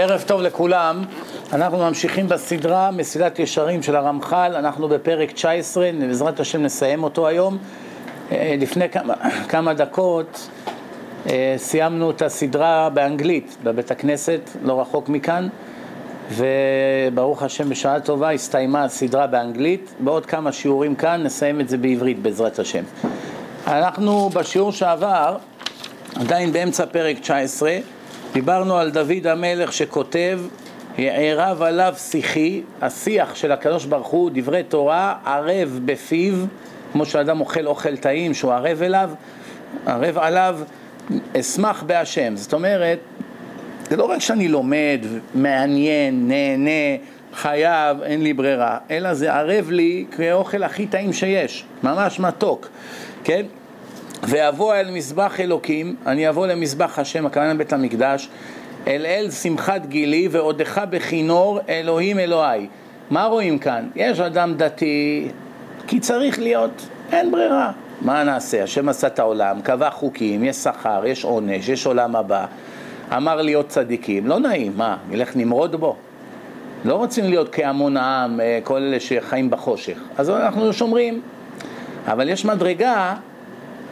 ערב טוב לכולם, אנחנו ממשיכים בסדרה מסילת ישרים של הרמח"ל, אנחנו בפרק 19, בעזרת השם נסיים אותו היום. אה, לפני כמה, דקות אה, סיימנו את הסדרה באנגלית בבית הכנסת, לא רחוק מכאן, וברוך השם בשעה טובה הסתיימה הסדרה באנגלית, בעוד כמה שיעורים כאן נסיים את זה בעברית בעזרת השם. אנחנו בשיעור שעבר, עדיין באמצע פרק 19, דיברנו על דוד המלך שכותב הערב עליו שיחי, השיח של הקדוש ברוך הוא, דברי תורה, ערב בפיו, כמו שאדם אוכל אוכל טעים שהוא ערב אליו, ערב עליו, אשמח בהשם. זאת אומרת, זה לא רק שאני לומד, מעניין, נהנה, חייב, אין לי ברירה, אלא זה ערב לי כאוכל הכי טעים שיש, ממש מתוק, כן? ואבוא אל מזבח אלוקים, אני אבוא למזבח השם, הכוונה בית המקדש, אל אל שמחת גילי ועודך בכינור אלוהים אלוהי. מה רואים כאן? יש אדם דתי, כי צריך להיות, אין ברירה. מה נעשה? השם עשה את העולם, קבע חוקים, יש שכר, יש עונש, יש עולם הבא. אמר להיות צדיקים, לא נעים, מה, נלך נמרוד בו? לא רוצים להיות כהמון העם, אה, כל אלה שחיים בחושך. אז אנחנו שומרים. אבל יש מדרגה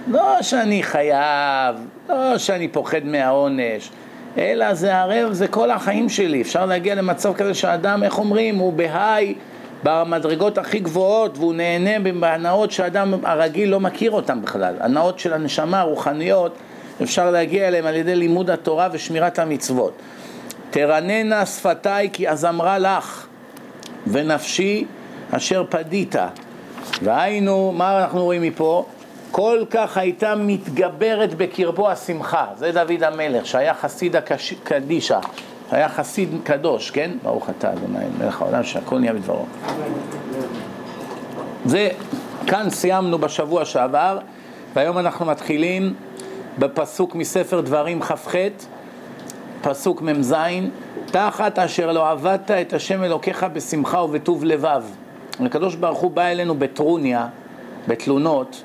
לא שאני חייב, לא שאני פוחד מהעונש, אלא זה ערב, זה כל החיים שלי. אפשר להגיע למצב כזה שאדם, איך אומרים, הוא בהיי במדרגות הכי גבוהות והוא נהנה בהנאות שאדם הרגיל לא מכיר אותן בכלל. הנאות של הנשמה, רוחניות, אפשר להגיע אליהן על ידי לימוד התורה ושמירת המצוות. תרננה שפתיי כי אז אמרה לך ונפשי אשר פדית. והיינו, מה אנחנו רואים מפה? כל כך הייתה מתגברת בקרבו השמחה. זה דוד המלך, שהיה חסיד הקדישה, היה חסיד קדוש, כן? ברוך אתה, אדוני, מלך העולם, שהכל נהיה בדברו. זה, כאן סיימנו בשבוע שעבר, והיום אנחנו מתחילים בפסוק מספר דברים כ"ח, פסוק מ"ז, תחת אשר לא עבדת את השם אלוקיך בשמחה ובטוב לבב. הקדוש ברוך הוא בא אלינו בטרוניה, בתלונות,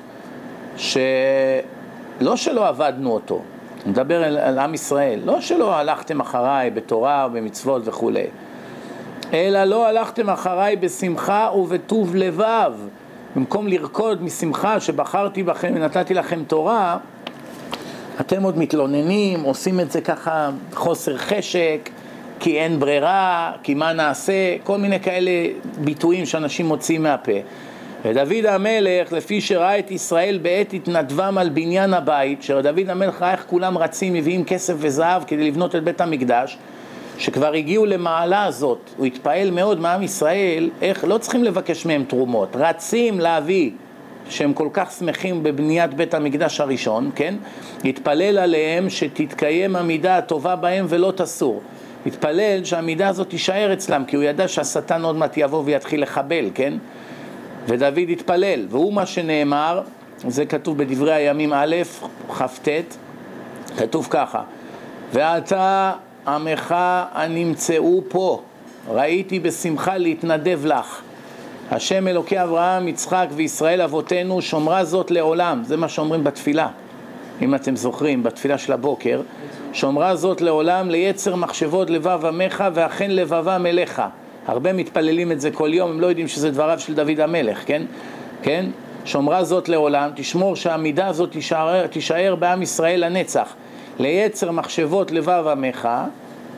שלא שלא עבדנו אותו, אני מדבר על, על עם ישראל, לא שלא הלכתם אחריי בתורה ובמצוות וכולי, אלא לא הלכתם אחריי בשמחה ובטוב לבב. במקום לרקוד משמחה שבחרתי בכם ונתתי לכם תורה, אתם עוד מתלוננים, עושים את זה ככה חוסר חשק, כי אין ברירה, כי מה נעשה, כל מיני כאלה ביטויים שאנשים מוציאים מהפה. ודוד המלך, לפי שראה את ישראל בעת התנדבם על בניין הבית, שדוד המלך ראה איך כולם רצים, מביאים כסף וזהב כדי לבנות את בית המקדש, שכבר הגיעו למעלה הזאת, הוא התפעל מאוד מעם ישראל, איך לא צריכים לבקש מהם תרומות, רצים להביא, שהם כל כך שמחים בבניית בית המקדש הראשון, כן? התפלל עליהם שתתקיים המידה הטובה בהם ולא תסור. התפלל שהמידה הזאת תישאר אצלם, כי הוא ידע שהשטן עוד מעט יבוא ויתחיל לחבל, כן? ודוד התפלל, והוא מה שנאמר, זה כתוב בדברי הימים א', כ"ט, כתוב ככה: ועתה עמך הנמצאו פה, ראיתי בשמחה להתנדב לך. השם אלוקי אברהם, יצחק וישראל אבותינו, שומרה זאת לעולם. זה מה שאומרים בתפילה, אם אתם זוכרים, בתפילה של הבוקר. שומרה זאת לעולם ליצר מחשבות לבב עמך ואכן לבבם אליך. הרבה מתפללים את זה כל יום, הם לא יודעים שזה דבריו של דוד המלך, כן? כן? שומרה זאת לעולם, תשמור שהמידה הזאת תישאר, תישאר בעם ישראל לנצח. ליצר מחשבות לבב עמך,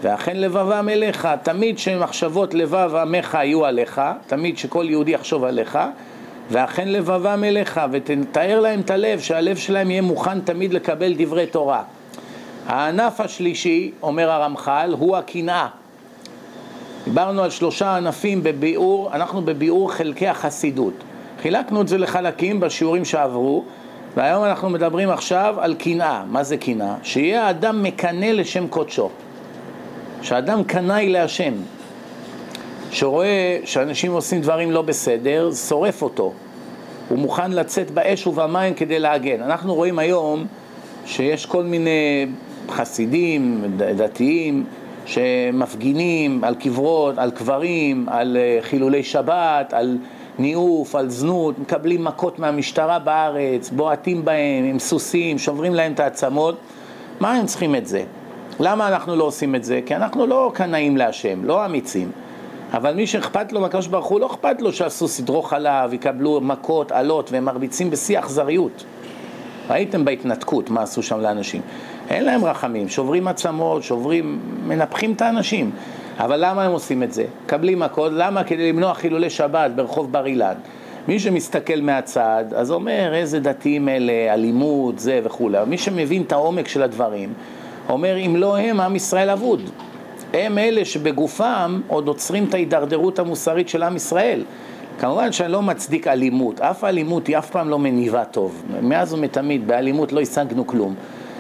ואכן לבבם אליך. תמיד שמחשבות לבב עמך יהיו עליך, תמיד שכל יהודי יחשוב עליך, ואכן לבבם אליך, ותתאר להם את הלב, שהלב שלהם יהיה מוכן תמיד לקבל דברי תורה. הענף השלישי, אומר הרמח"ל, הוא הקנאה. דיברנו על שלושה ענפים בביאור, אנחנו בביאור חלקי החסידות. חילקנו את זה לחלקים בשיעורים שעברו, והיום אנחנו מדברים עכשיו על קנאה. מה זה קנאה? שיהיה האדם מקנא לשם קודשו. שאדם קנאי להשם. שרואה שאנשים עושים דברים לא בסדר, שורף אותו. הוא מוכן לצאת באש ובמים כדי להגן. אנחנו רואים היום שיש כל מיני חסידים, דתיים, שמפגינים על קברות, על קברים, על אה, חילולי שבת, על ניאוף, על זנות, מקבלים מכות מהמשטרה בארץ, בועטים בהם עם סוסים, שוברים להם את העצמות. מה הם צריכים את זה? למה אנחנו לא עושים את זה? כי אנחנו לא קנאים להשם, לא אמיצים. אבל מי שאכפת לו מהקדוש ברוך הוא, לא אכפת לו שהסוס ידרוך עליו, יקבלו מכות, עלות, והם מרביצים בשיא אכזריות. ראיתם בהתנתקות מה עשו שם לאנשים. אין להם רחמים, שוברים עצמות, שוברים, מנפחים את האנשים. אבל למה הם עושים את זה? מקבלים מכות, למה? כדי למנוע חילולי שבת ברחוב בר אילן. מי שמסתכל מהצד, אז אומר איזה דתיים אלה, אלימות, זה וכולי. מי שמבין את העומק של הדברים, אומר אם לא הם, עם ישראל אבוד. הם אלה שבגופם עוד עוצרים את ההידרדרות המוסרית של עם ישראל. כמובן שאני לא מצדיק אלימות, אף אלימות היא אף פעם לא מניבה טוב. מאז ומתמיד באלימות לא השגנו כלום.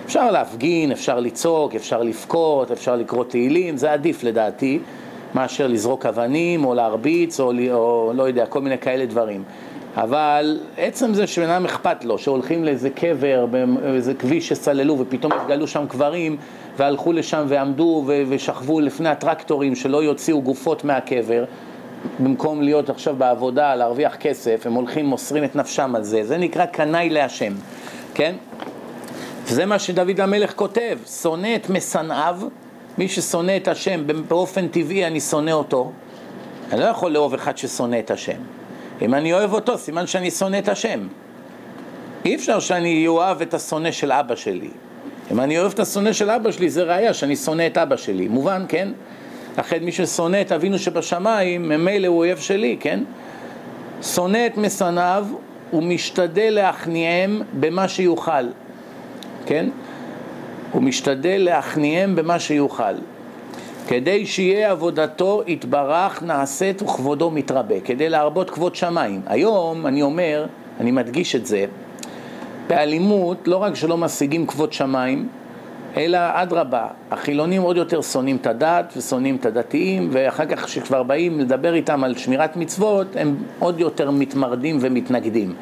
אפשר להפגין, אפשר לצעוק, אפשר לבכות, אפשר לקרוא תהילים, זה עדיף לדעתי, מאשר לזרוק אבנים או להרביץ או, או לא יודע, כל מיני כאלה דברים. אבל עצם זה שבן אדם אכפת לו, שהולכים לאיזה קבר, באיזה כביש שסללו ופתאום התגלו שם קברים והלכו לשם ועמדו ושכבו לפני הטרקטורים שלא יוציאו גופות מהקבר במקום להיות עכשיו בעבודה, להרוויח כסף, הם הולכים, מוסרים את נפשם על זה, זה נקרא קנאי להשם, כן? וזה מה שדוד המלך כותב, שונא את משנאיו, מי ששונא את השם, באופן טבעי אני שונא אותו, אני לא יכול לאהוב אחד ששונא את השם. אם אני אוהב אותו, סימן שאני שונא את השם. אי אפשר שאני אוהב את השונא של אבא שלי. אם אני אוהב את השונא של אבא שלי, זה ראייה שאני שונא את אבא שלי. מובן, כן? לכן מי ששונא את אבינו שבשמיים, ממילא הוא אויב שלי, כן? שונא את משנאיו ומשתדל להכניעם במה שיוכל, כן? הוא משתדל להכניעם במה שיוכל. כדי שיהיה עבודתו יתברך נעשית וכבודו מתרבה, כדי להרבות כבוד שמיים. היום אני אומר, אני מדגיש את זה, באלימות לא רק שלא משיגים כבוד שמיים, אלא אדרבה, החילונים עוד יותר שונאים את הדת ושונאים את הדתיים, ואחר כך כשכבר באים לדבר איתם על שמירת מצוות, הם עוד יותר מתמרדים ומתנגדים.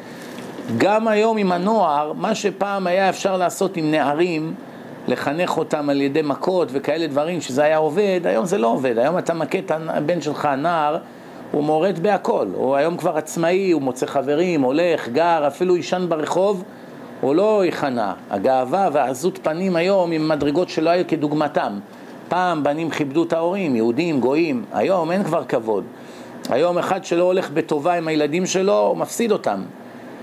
גם היום עם הנוער, מה שפעם היה אפשר לעשות עם נערים, לחנך אותם על ידי מכות וכאלה דברים, שזה היה עובד, היום זה לא עובד. היום אתה מכה את הבן שלך, הנער, הוא מורד בהכל. הוא היום כבר עצמאי, הוא מוצא חברים, הולך, גר, אפילו יישן ברחוב. הוא לא ייכנע. הגאווה והעזות פנים היום עם מדרגות שלא היו כדוגמתם. פעם בנים כיבדו את ההורים, יהודים, גויים, היום אין כבר כבוד. היום אחד שלא הולך בטובה עם הילדים שלו, הוא מפסיד אותם.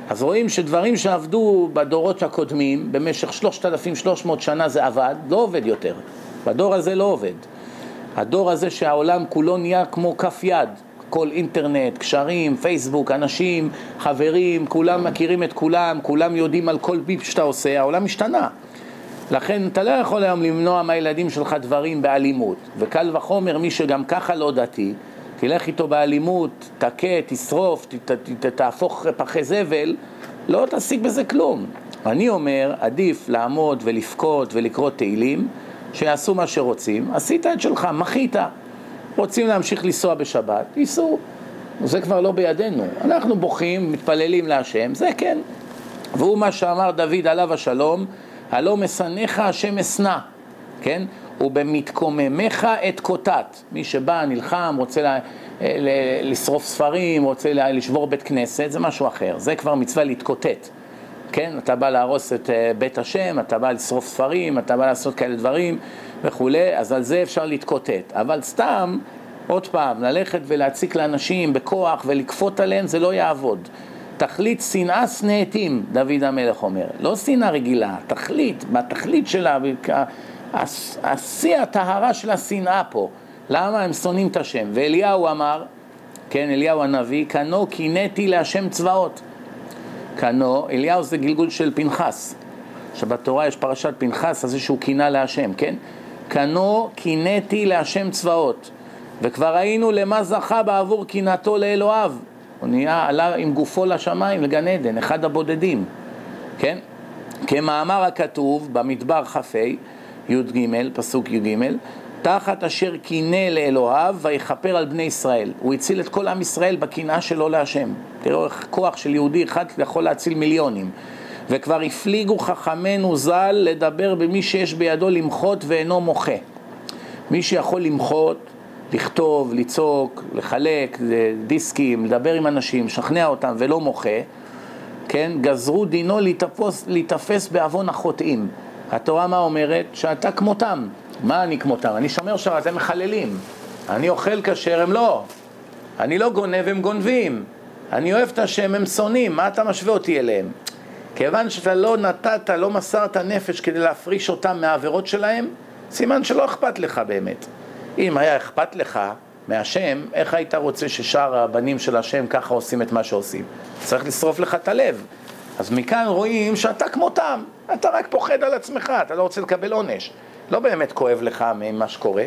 אז רואים שדברים שעבדו בדורות הקודמים, במשך 3,300 שנה זה עבד, לא עובד יותר. בדור הזה לא עובד. הדור הזה שהעולם כולו נהיה כמו כף יד, כל אינטרנט, קשרים, פייסבוק, אנשים, חברים, כולם מכירים את כולם, כולם יודעים על כל ביפ שאתה עושה, העולם השתנה. לכן אתה לא יכול היום למנוע מהילדים שלך דברים באלימות. וקל וחומר מי שגם ככה לא דתי, תלך איתו באלימות, תכה, תשרוף, ת, ת, ת, תהפוך פחי זבל, לא תשיג בזה כלום. אני אומר, עדיף לעמוד ולבכות ולקרוא תהילים, שיעשו מה שרוצים, עשית את שלך, מחית. רוצים להמשיך לנסוע בשבת, ייסעו. זה כבר לא בידינו. אנחנו בוכים, מתפללים להשם, זה כן. והוא מה שאמר דוד עליו השלום, הלא משנאיך השם אשנא, כן? ובמתקוממיך את קוטט. מי שבא, נלחם, רוצה לה, לשרוף ספרים, רוצה לשבור בית כנסת, זה משהו אחר. זה כבר מצווה להתקוטט. כן? אתה בא להרוס את אה, בית השם, אתה בא לשרוף ספרים, אתה בא לעשות כאלה דברים וכולי, אז על זה אפשר להתקוטט. אבל סתם, עוד פעם, ללכת ולהציק לאנשים בכוח ולכפות עליהם, זה לא יעבוד. תכלית שנאה שנאתים, דוד המלך אומר. לא שנאה רגילה, תכלית, בתכלית שלה, השיא הטהרה של השנאה פה. למה הם שונאים את השם? ואליהו אמר, כן, אליהו הנביא, קנו קינאתי להשם צבאות. קנו, אליהו זה גלגול של פנחס. שבתורה יש פרשת פנחס, אז איזשהו קינה להשם, כן? קנו קינאתי להשם צבאות. וכבר ראינו למה זכה בעבור קינאתו לאלוהיו. הוא נהיה, עלה עם גופו לשמיים, לגן עדן, אחד הבודדים, כן? כמאמר הכתוב במדבר כ"ה, י"ג, פסוק י"ג, תחת אשר קינא לאלוהיו ויכפר על בני ישראל. הוא הציל את כל עם ישראל בקנאה שלו להשם. תראו איך כוח של יהודי אחד יכול להציל מיליונים. וכבר הפליגו חכמינו ז"ל לדבר במי שיש בידו למחות ואינו מוחה. מי שיכול למחות, לכתוב, לצעוק, לחלק דיסקים, לדבר עם אנשים, לשכנע אותם ולא מוחה, כן, גזרו דינו להתאפס בעוון החוטאים. התורה מה אומרת? שאתה כמותם. מה אני כמותם? אני שומר שבת, הם מחללים. אני אוכל כשר, הם לא. אני לא גונב, הם גונבים. אני אוהב את השם, הם שונאים. מה אתה משווה אותי אליהם? כיוון שאתה לא נתת, לא מסרת נפש כדי להפריש אותם מהעבירות שלהם, סימן שלא אכפת לך באמת. אם היה אכפת לך מהשם, איך היית רוצה ששאר הבנים של השם ככה עושים את מה שעושים? צריך לשרוף לך את הלב. אז מכאן רואים שאתה כמותם, אתה רק פוחד על עצמך, אתה לא רוצה לקבל עונש. לא באמת כואב לך ממה שקורה,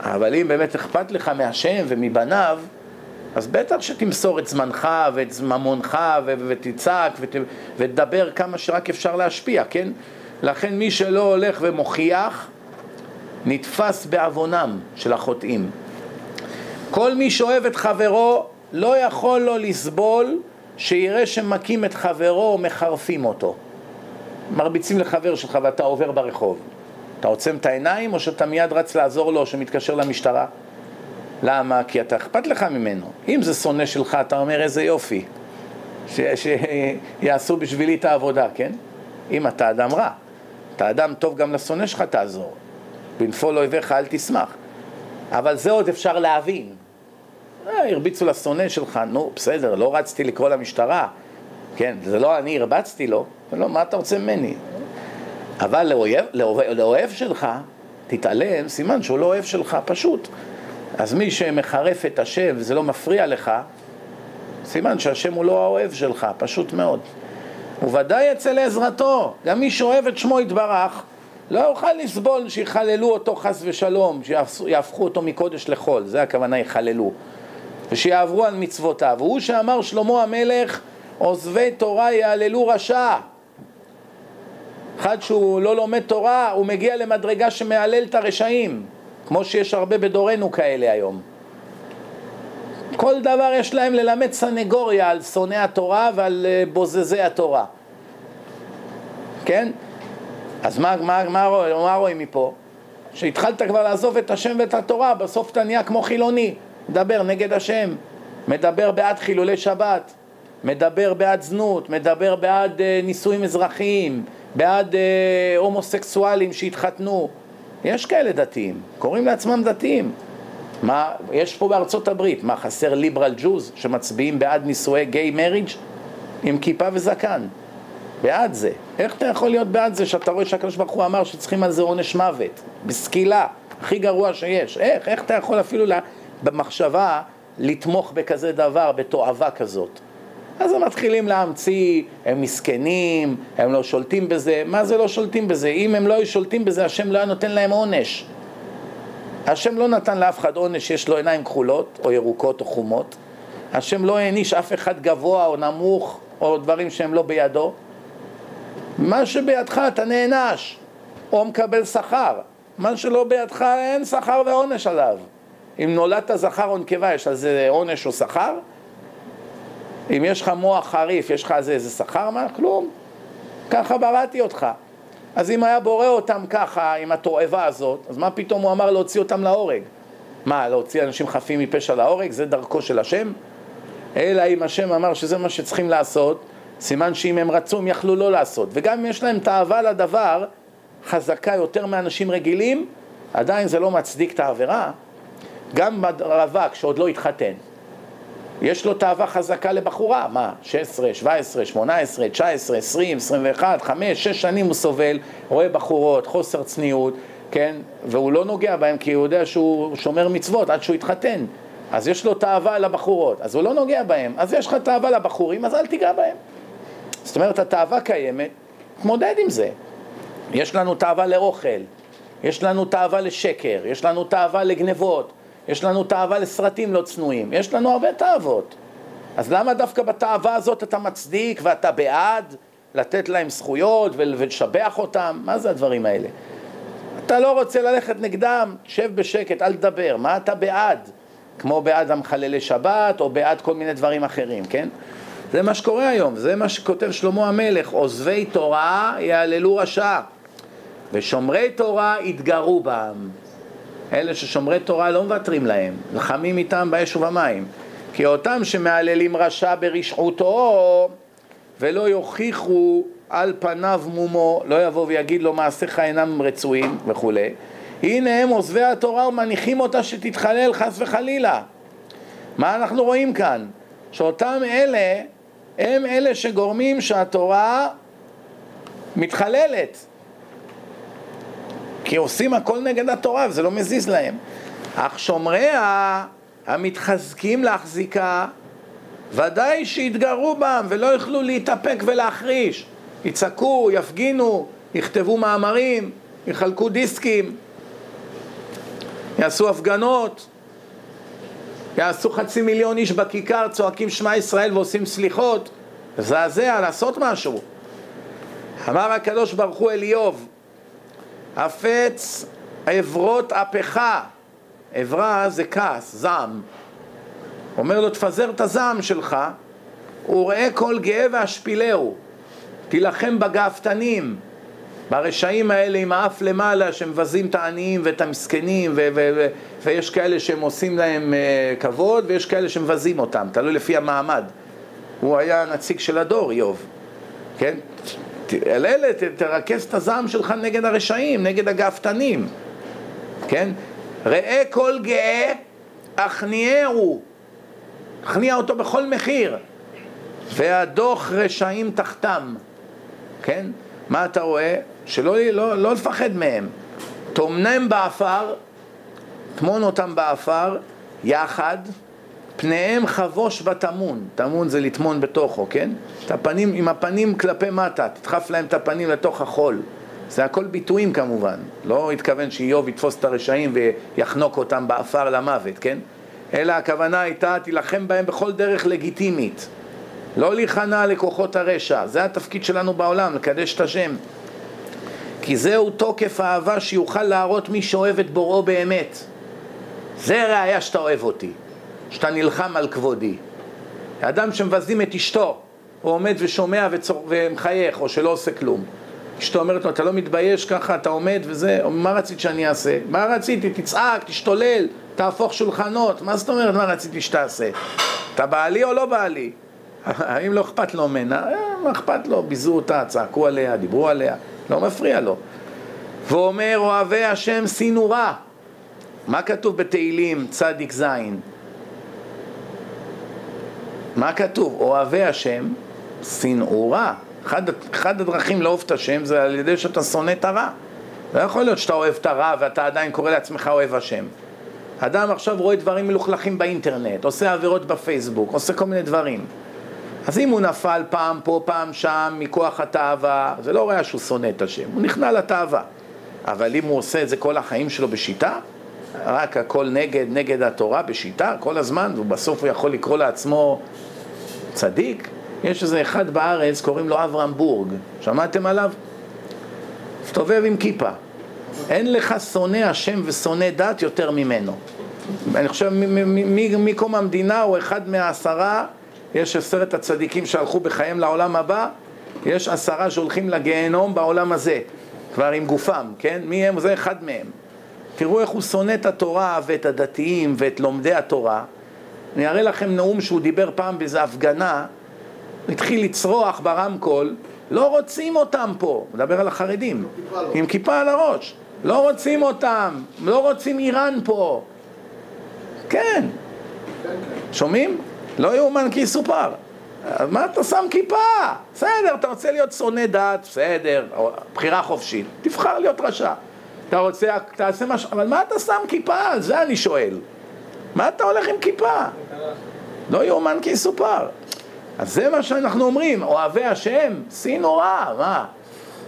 אבל אם באמת אכפת לך מהשם ומבניו, אז בטח שתמסור את זמנך ואת ממונך ותצעק ות, ותדבר כמה שרק אפשר להשפיע, כן? לכן מי שלא הולך ומוכיח, נתפס בעוונם של החוטאים. כל מי שאוהב את חברו לא יכול לו לסבול שיראה שמכים את חברו או מחרפים אותו. מרביצים לחבר שלך ואתה עובר ברחוב. אתה עוצם את העיניים או שאתה מיד רץ לעזור לו או שמתקשר למשטרה? למה? כי אתה אכפת לך ממנו. אם זה שונא שלך, אתה אומר איזה יופי, ש... שיעשו בשבילי את העבודה, כן? אם אתה אדם רע. אתה אדם טוב גם לשונא שלך תעזור. בנפול אויביך אל תשמח. אבל זה עוד אפשר להבין. אה, הרביצו לשונא שלך, נו, בסדר, לא רצתי לקרוא למשטרה. כן, זה לא אני הרבצתי לו, לא, מה אתה רוצה ממני? אבל לאויב, לאוהב, לאוהב שלך, תתעלם, סימן שהוא לא אוהב שלך, פשוט. אז מי שמחרף את השם וזה לא מפריע לך, סימן שהשם הוא לא האוהב שלך, פשוט מאוד. וודאי יצא לעזרתו, גם מי שאוהב את שמו יתברך, לא יוכל לסבול שיחללו אותו חס ושלום, שיהפכו אותו מקודש לחול, זה הכוונה יחללו, ושיעברו על מצוותיו. והוא שאמר שלמה המלך, עוזבי תורה יהללו רשע. אחד שהוא לא לומד תורה, הוא מגיע למדרגה שמהלל את הרשעים. כמו שיש הרבה בדורנו כאלה היום. כל דבר יש להם ללמד סנגוריה על שונאי התורה ועל אה, בוזזי התורה. כן? אז מה, מה, מה, מה רואים מפה? שהתחלת כבר לעזוב את השם ואת התורה, בסוף אתה נהיה כמו חילוני, מדבר נגד השם, מדבר בעד חילולי שבת, מדבר בעד זנות, מדבר בעד אה, נישואים אזרחיים, בעד אה, הומוסקסואלים שהתחתנו, יש כאלה דתיים, קוראים לעצמם דתיים. מה, יש פה בארצות הברית, מה חסר ליברל ג'וז שמצביעים בעד נישואי גיי מריג' עם כיפה וזקן? בעד זה. איך אתה יכול להיות בעד זה שאתה רואה שהקדוש ברוך הוא אמר שצריכים על זה עונש מוות, בסקילה, הכי גרוע שיש? איך? איך אתה יכול אפילו לה, במחשבה לתמוך בכזה דבר, בתועבה כזאת? אז הם מתחילים להמציא, הם מסכנים, הם לא שולטים בזה. מה זה לא שולטים בזה? אם הם לא היו שולטים בזה, השם לא היה נותן להם עונש. השם לא נתן לאף אחד עונש שיש לו עיניים כחולות, או ירוקות, או חומות. השם לא העניש אף אחד גבוה או נמוך, או דברים שהם לא בידו. מה שבידך אתה נענש, או מקבל שכר. מה שלא בידך אין שכר ועונש עליו. אם נולדת זכר או נקבה, יש על זה עונש או שכר? אם יש לך מוח חריף, יש לך איזה, איזה שכר מה? כלום. ככה בראתי אותך. אז אם היה בורא אותם ככה, עם התועבה הזאת, אז מה פתאום הוא אמר להוציא אותם להורג? מה, להוציא אנשים חפים מפשע להורג? זה דרכו של השם? אלא אם השם אמר שזה מה שצריכים לעשות, סימן שאם הם רצו הם יכלו לא לעשות. וגם אם יש להם תאווה לדבר חזקה יותר מאנשים רגילים, עדיין זה לא מצדיק את העבירה. גם רווק שעוד לא התחתן, יש לו תאווה חזקה לבחורה, מה, 16, 17, 18, 19, 20, 21, 5, 6 שנים הוא סובל, רואה בחורות, חוסר צניעות, כן, והוא לא נוגע בהם כי הוא יודע שהוא שומר מצוות עד שהוא יתחתן, אז יש לו תאווה לבחורות, אז הוא לא נוגע בהם, אז יש לך תאווה לבחורים, אז אל תיגע בהם. זאת אומרת, התאווה קיימת, תמודד עם זה. יש לנו תאווה לאוכל, יש לנו תאווה לשקר, יש לנו תאווה לגנבות, יש לנו תאווה לסרטים לא צנועים, יש לנו הרבה תאוות. אז למה דווקא בתאווה הזאת אתה מצדיק ואתה בעד לתת להם זכויות ולשבח אותם? מה זה הדברים האלה? אתה לא רוצה ללכת נגדם, שב בשקט, אל תדבר. מה אתה בעד? כמו בעד המחללי שבת או בעד כל מיני דברים אחרים, כן? זה מה שקורה היום, זה מה שכותב שלמה המלך, עוזבי תורה יהללו רשע ושומרי תורה יתגרו בם. אלה ששומרי תורה לא מוותרים להם, נלחמים איתם באש ובמים. כי אותם שמהללים רשע ברשעותו ולא יוכיחו על פניו מומו, לא יבוא ויגיד לו מעשיך אינם רצויים וכולי, הנה הם עוזבי התורה ומניחים אותה שתתחלל חס וחלילה. מה אנחנו רואים כאן? שאותם אלה הם אלה שגורמים שהתורה מתחללת. כי עושים הכל נגד התורה וזה לא מזיז להם. אך שומריה המתחזקים להחזיקה ודאי שיתגרו בם ולא יוכלו להתאפק ולהחריש. יצעקו, יפגינו, יכתבו מאמרים, יחלקו דיסקים, יעשו הפגנות, יעשו חצי מיליון איש בכיכר, צועקים שמע ישראל ועושים סליחות. מזעזע, לעשות משהו. אמר הקדוש ברוך הוא אל איוב, הפץ עברות אפך, עברה זה כעס, זעם. אומר לו, תפזר את הזעם שלך, וראה כל גאה ואשפילהו, תילחם בגאוותנים, ברשעים האלה עם האף למעלה שמבזים את העניים ואת המסכנים ו- ו- ו- ויש כאלה שהם עושים להם uh, כבוד ויש כאלה שמבזים אותם, תלוי לפי המעמד. הוא היה הנציג של הדור, איוב, כן? על אלה תרכז את הזעם שלך נגד הרשעים, נגד הגאוותנים, כן? ראה כל גאה, הכניעהו, הכניע אותו בכל מחיר, והדוך רשעים תחתם, כן? מה אתה רואה? שלא לא, לא לפחד מהם. טמנם בעפר, טמון אותם בעפר, יחד, פניהם חבוש בטמון, טמון זה לטמון בתוכו, כן? את הפנים, עם הפנים כלפי מטה, תדחף להם את הפנים לתוך החול. זה הכל ביטויים כמובן, לא התכוון שאיוב יתפוס את הרשעים ויחנוק אותם בעפר למוות, כן? אלא הכוונה הייתה, תילחם בהם בכל דרך לגיטימית. לא להיכנע לכוחות הרשע, זה התפקיד שלנו בעולם, לקדש את השם. כי זהו תוקף האהבה שיוכל להראות מי שאוהב את בוראו באמת. זה ראיה שאתה אוהב אותי. שאתה נלחם על כבודי. אדם שמבזים את אשתו, הוא עומד ושומע וצור... ומחייך, או שלא עושה כלום. אשתו אומרת לו, אתה לא מתבייש ככה, אתה עומד וזה, מה רצית שאני אעשה? מה רציתי? תצעק, תשתולל, תהפוך שולחנות, מה זאת אומרת מה רציתי שתעשה? אתה בעלי או לא בעלי? האם לא אכפת לו ממנה? אה, מה אכפת לו? ביזו אותה, צעקו עליה, דיברו עליה, לא מפריע לו. ואומר, אוהבי השם שינו רע. מה כתוב בתהילים צדיק זין? מה כתוב? אוהבי השם, שנאו רע. אחד, אחד הדרכים לאהוב את השם זה על ידי שאתה שונא את הרע. לא יכול להיות שאתה אוהב את הרע ואתה עדיין קורא לעצמך אוהב השם. אדם עכשיו רואה דברים מלוכלכים באינטרנט, עושה עבירות בפייסבוק, עושה כל מיני דברים. אז אם הוא נפל פעם פה, פעם שם, מכוח התאווה, זה לא רואה שהוא שונא את השם, הוא נכנע לתאווה. אבל אם הוא עושה את זה כל החיים שלו בשיטה, רק הכל נגד, נגד התורה בשיטה כל הזמן, ובסוף הוא יכול לקרוא לעצמו צדיק. יש איזה אחד בארץ, קוראים לו אברהם בורג, שמעתם עליו? מסתובב עם כיפה. אין לך שונא השם ושונא דת יותר ממנו. אני חושב מקום המדינה הוא אחד מהעשרה, יש עשרת הצדיקים שהלכו בחייהם לעולם הבא, יש עשרה שהולכים לגיהנום בעולם הזה, כבר עם גופם, כן? מי הם? זה אחד מהם. תראו איך הוא שונא את התורה ואת הדתיים ואת לומדי התורה. אני אראה לכם נאום שהוא דיבר פעם באיזו הפגנה, הוא התחיל לצרוח ברמקול, לא רוצים אותם פה, מדבר על החרדים, עם כיפה על הראש, לא רוצים אותם, לא רוצים איראן פה. כן, שומעים? לא יאומן כי יסופר. מה אתה שם כיפה? בסדר, אתה רוצה להיות שונא דת, בסדר, בחירה חופשית, תבחר להיות רשע. אתה רוצה, תעשה משהו, אבל מה אתה שם כיפה? זה אני שואל. מה אתה הולך עם כיפה? לא יאומן כי יסופר. אז זה מה שאנחנו אומרים, אוהבי השם, שיא נורא, מה?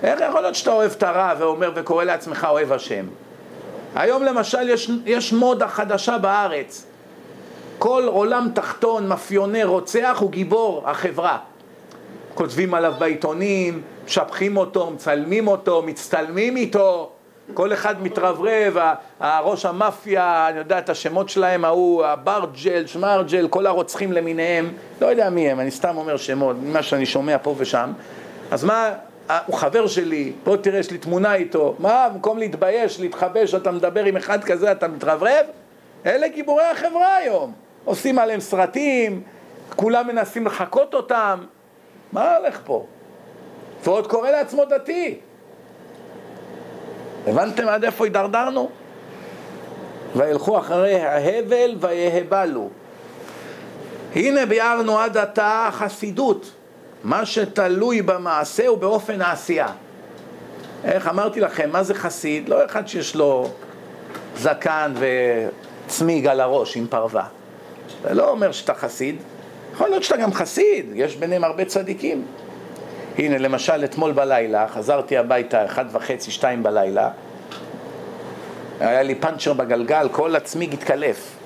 איך יכול להיות שאתה אוהב את הרע ואומר וקורא לעצמך אוהב השם? היום למשל יש, יש מודה חדשה בארץ. כל עולם תחתון, מאפיונר, רוצח הוא גיבור החברה. כותבים עליו בעיתונים, משבחים אותו, מצלמים אותו, מצטלמים איתו. כל אחד מתרברב, ראש המאפיה, אני יודע את השמות שלהם, ההוא, הברג'ל, שמרג'ל, כל הרוצחים למיניהם, לא יודע מי הם, אני סתם אומר שמות, ממה שאני שומע פה ושם. אז מה, הוא חבר שלי, בוא תראה, יש לי תמונה איתו, מה, במקום להתבייש, להתחבש, אתה מדבר עם אחד כזה, אתה מתרברב? אלה גיבורי החברה היום. עושים עליהם סרטים, כולם מנסים לחקות אותם, מה הולך פה? ועוד קורא לעצמו דתי. הבנתם עד איפה הידרדרנו? וילכו אחרי ההבל ויהבלו. הנה ביארנו עד עתה חסידות, מה שתלוי במעשה הוא באופן העשייה. איך אמרתי לכם, מה זה חסיד? לא אחד שיש לו זקן וצמיג על הראש עם פרווה. זה לא אומר שאתה חסיד, יכול להיות שאתה גם חסיד, יש ביניהם הרבה צדיקים. הנה, למשל, אתמול בלילה, חזרתי הביתה, אחת וחצי, שתיים בלילה, היה לי פאנצ'ר בגלגל, כל הצמיג התקלף.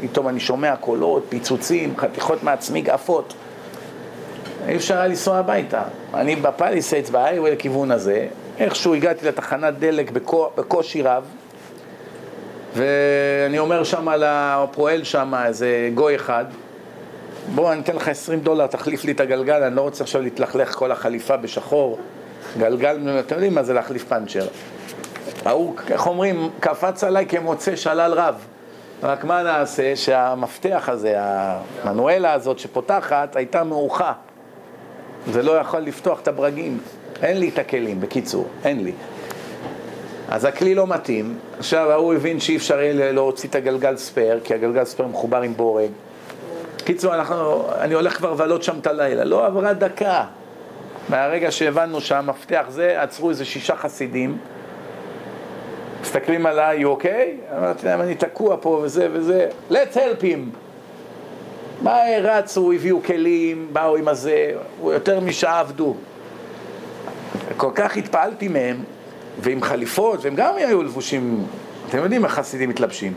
פתאום אני שומע קולות, פיצוצים, חתיכות מהצמיג עפות. אי אפשר היה לנסוע הביתה. אני ב Palisades, ב highway לכיוון הזה, איכשהו הגעתי לתחנת דלק בקושי רב, ואני אומר שם לפועל שם, איזה גוי אחד, בוא, אני אתן לך 20 דולר, תחליף לי את הגלגל, אני לא רוצה עכשיו להתלכלך כל החליפה בשחור. גלגל, אתם יודעים מה זה להחליף פאנצ'ר. ההוא, איך אומרים, קפץ עליי כמוצא שלל רב. רק מה נעשה? שהמפתח הזה, המנואלה הזאת שפותחת, הייתה מעוכה. זה לא יכול לפתוח את הברגים. אין לי את הכלים, בקיצור, אין לי. אז הכלי לא מתאים. עכשיו ההוא הבין שאי אפשר יהיה להוציא את הגלגל spare, כי הגלגל spare מחובר עם בורג. קיצור, אנחנו, אני הולך כבר לבלות שם את הלילה. לא עברה דקה. מהרגע שהבנו שהמפתח זה, עצרו איזה שישה חסידים. מסתכלים עליי, you okay? אמרתי להם, אני תקוע פה וזה וזה. let's help him. מה רצו, הביאו כלים, באו עם הזה, יותר משעה עבדו. כל כך התפעלתי מהם, ועם חליפות, והם גם היו לבושים, אתם יודעים איך חסידים מתלבשים.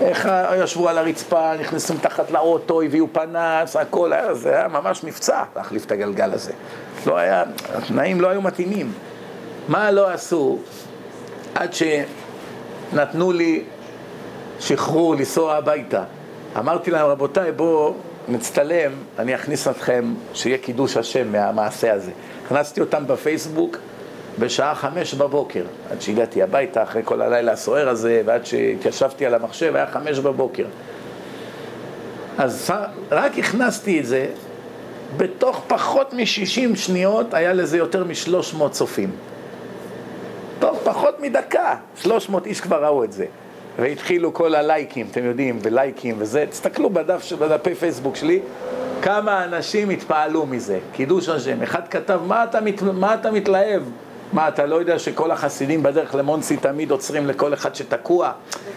איך ישבו על הרצפה, נכנסו מתחת לאוטו, הביאו פנס, הכל, היה, זה היה ממש מבצע להחליף את הגלגל הזה. לא היה, התנאים לא היו מתאימים. מה לא עשו עד שנתנו לי שחרור לנסוע הביתה. אמרתי להם, רבותיי, בואו נצטלם, אני אכניס אתכם, שיהיה קידוש השם מהמעשה הזה. הכנסתי אותם בפייסבוק בשעה חמש בבוקר, עד שהגעתי הביתה אחרי כל הלילה הסוער הזה, ועד שהתיישבתי על המחשב, היה חמש בבוקר. אז רק הכנסתי את זה, בתוך פחות מ-60 שניות היה לזה יותר מ-300 צופים. תוך פחות מדקה, 300 איש כבר ראו את זה. והתחילו כל הלייקים, אתם יודעים, ולייקים וזה, תסתכלו בדף, בדפי פייסבוק שלי, כמה אנשים התפעלו מזה, קידוש השם. אחד כתב, מה אתה, מת, מה אתה מתלהב? מה, אתה לא יודע שכל החסידים בדרך למונסי תמיד עוצרים לכל אחד שתקוע?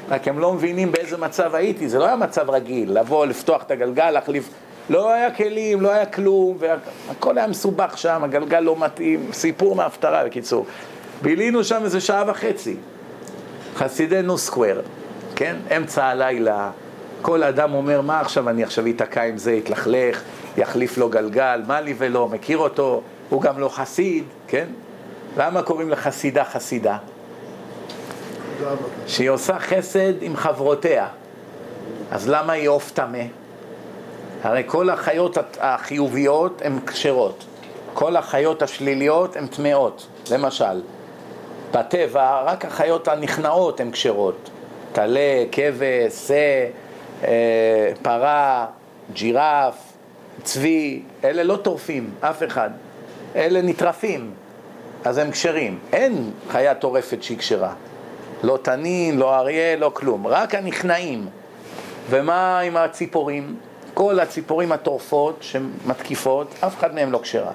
רק הם לא מבינים באיזה מצב הייתי, זה לא היה מצב רגיל, לבוא, לפתוח את הגלגל, להחליף... לא היה כלים, לא היה כלום, והכל היה מסובך שם, הגלגל לא מתאים, סיפור מההפטרה בקיצור. בילינו שם איזה שעה וחצי. חסידי נו סקוואר, כן? אמצע הלילה, כל אדם אומר, מה עכשיו אני עכשיו אתקע עם זה, יתלכלך, יחליף לו גלגל, מה לי ולא, מכיר אותו, הוא גם לא חסיד, כן? למה קוראים לחסידה חסידה? שהיא עושה חסד עם חברותיה. אז למה היא עוף טמא? הרי כל החיות החיוביות הן כשרות, כל החיות השליליות הן טמאות, למשל. בטבע רק החיות הנכנעות הן כשרות. טלה, כבש, שא, אה, פרה, ג'ירף, צבי, אלה לא טורפים, אף אחד. אלה נטרפים, אז הם כשרים. אין חיה טורפת שהיא כשרה. לא תנין, לא אריה, לא כלום. רק הנכנעים. ומה עם הציפורים? כל הציפורים הטורפות שמתקיפות, אף אחד מהן לא כשרה.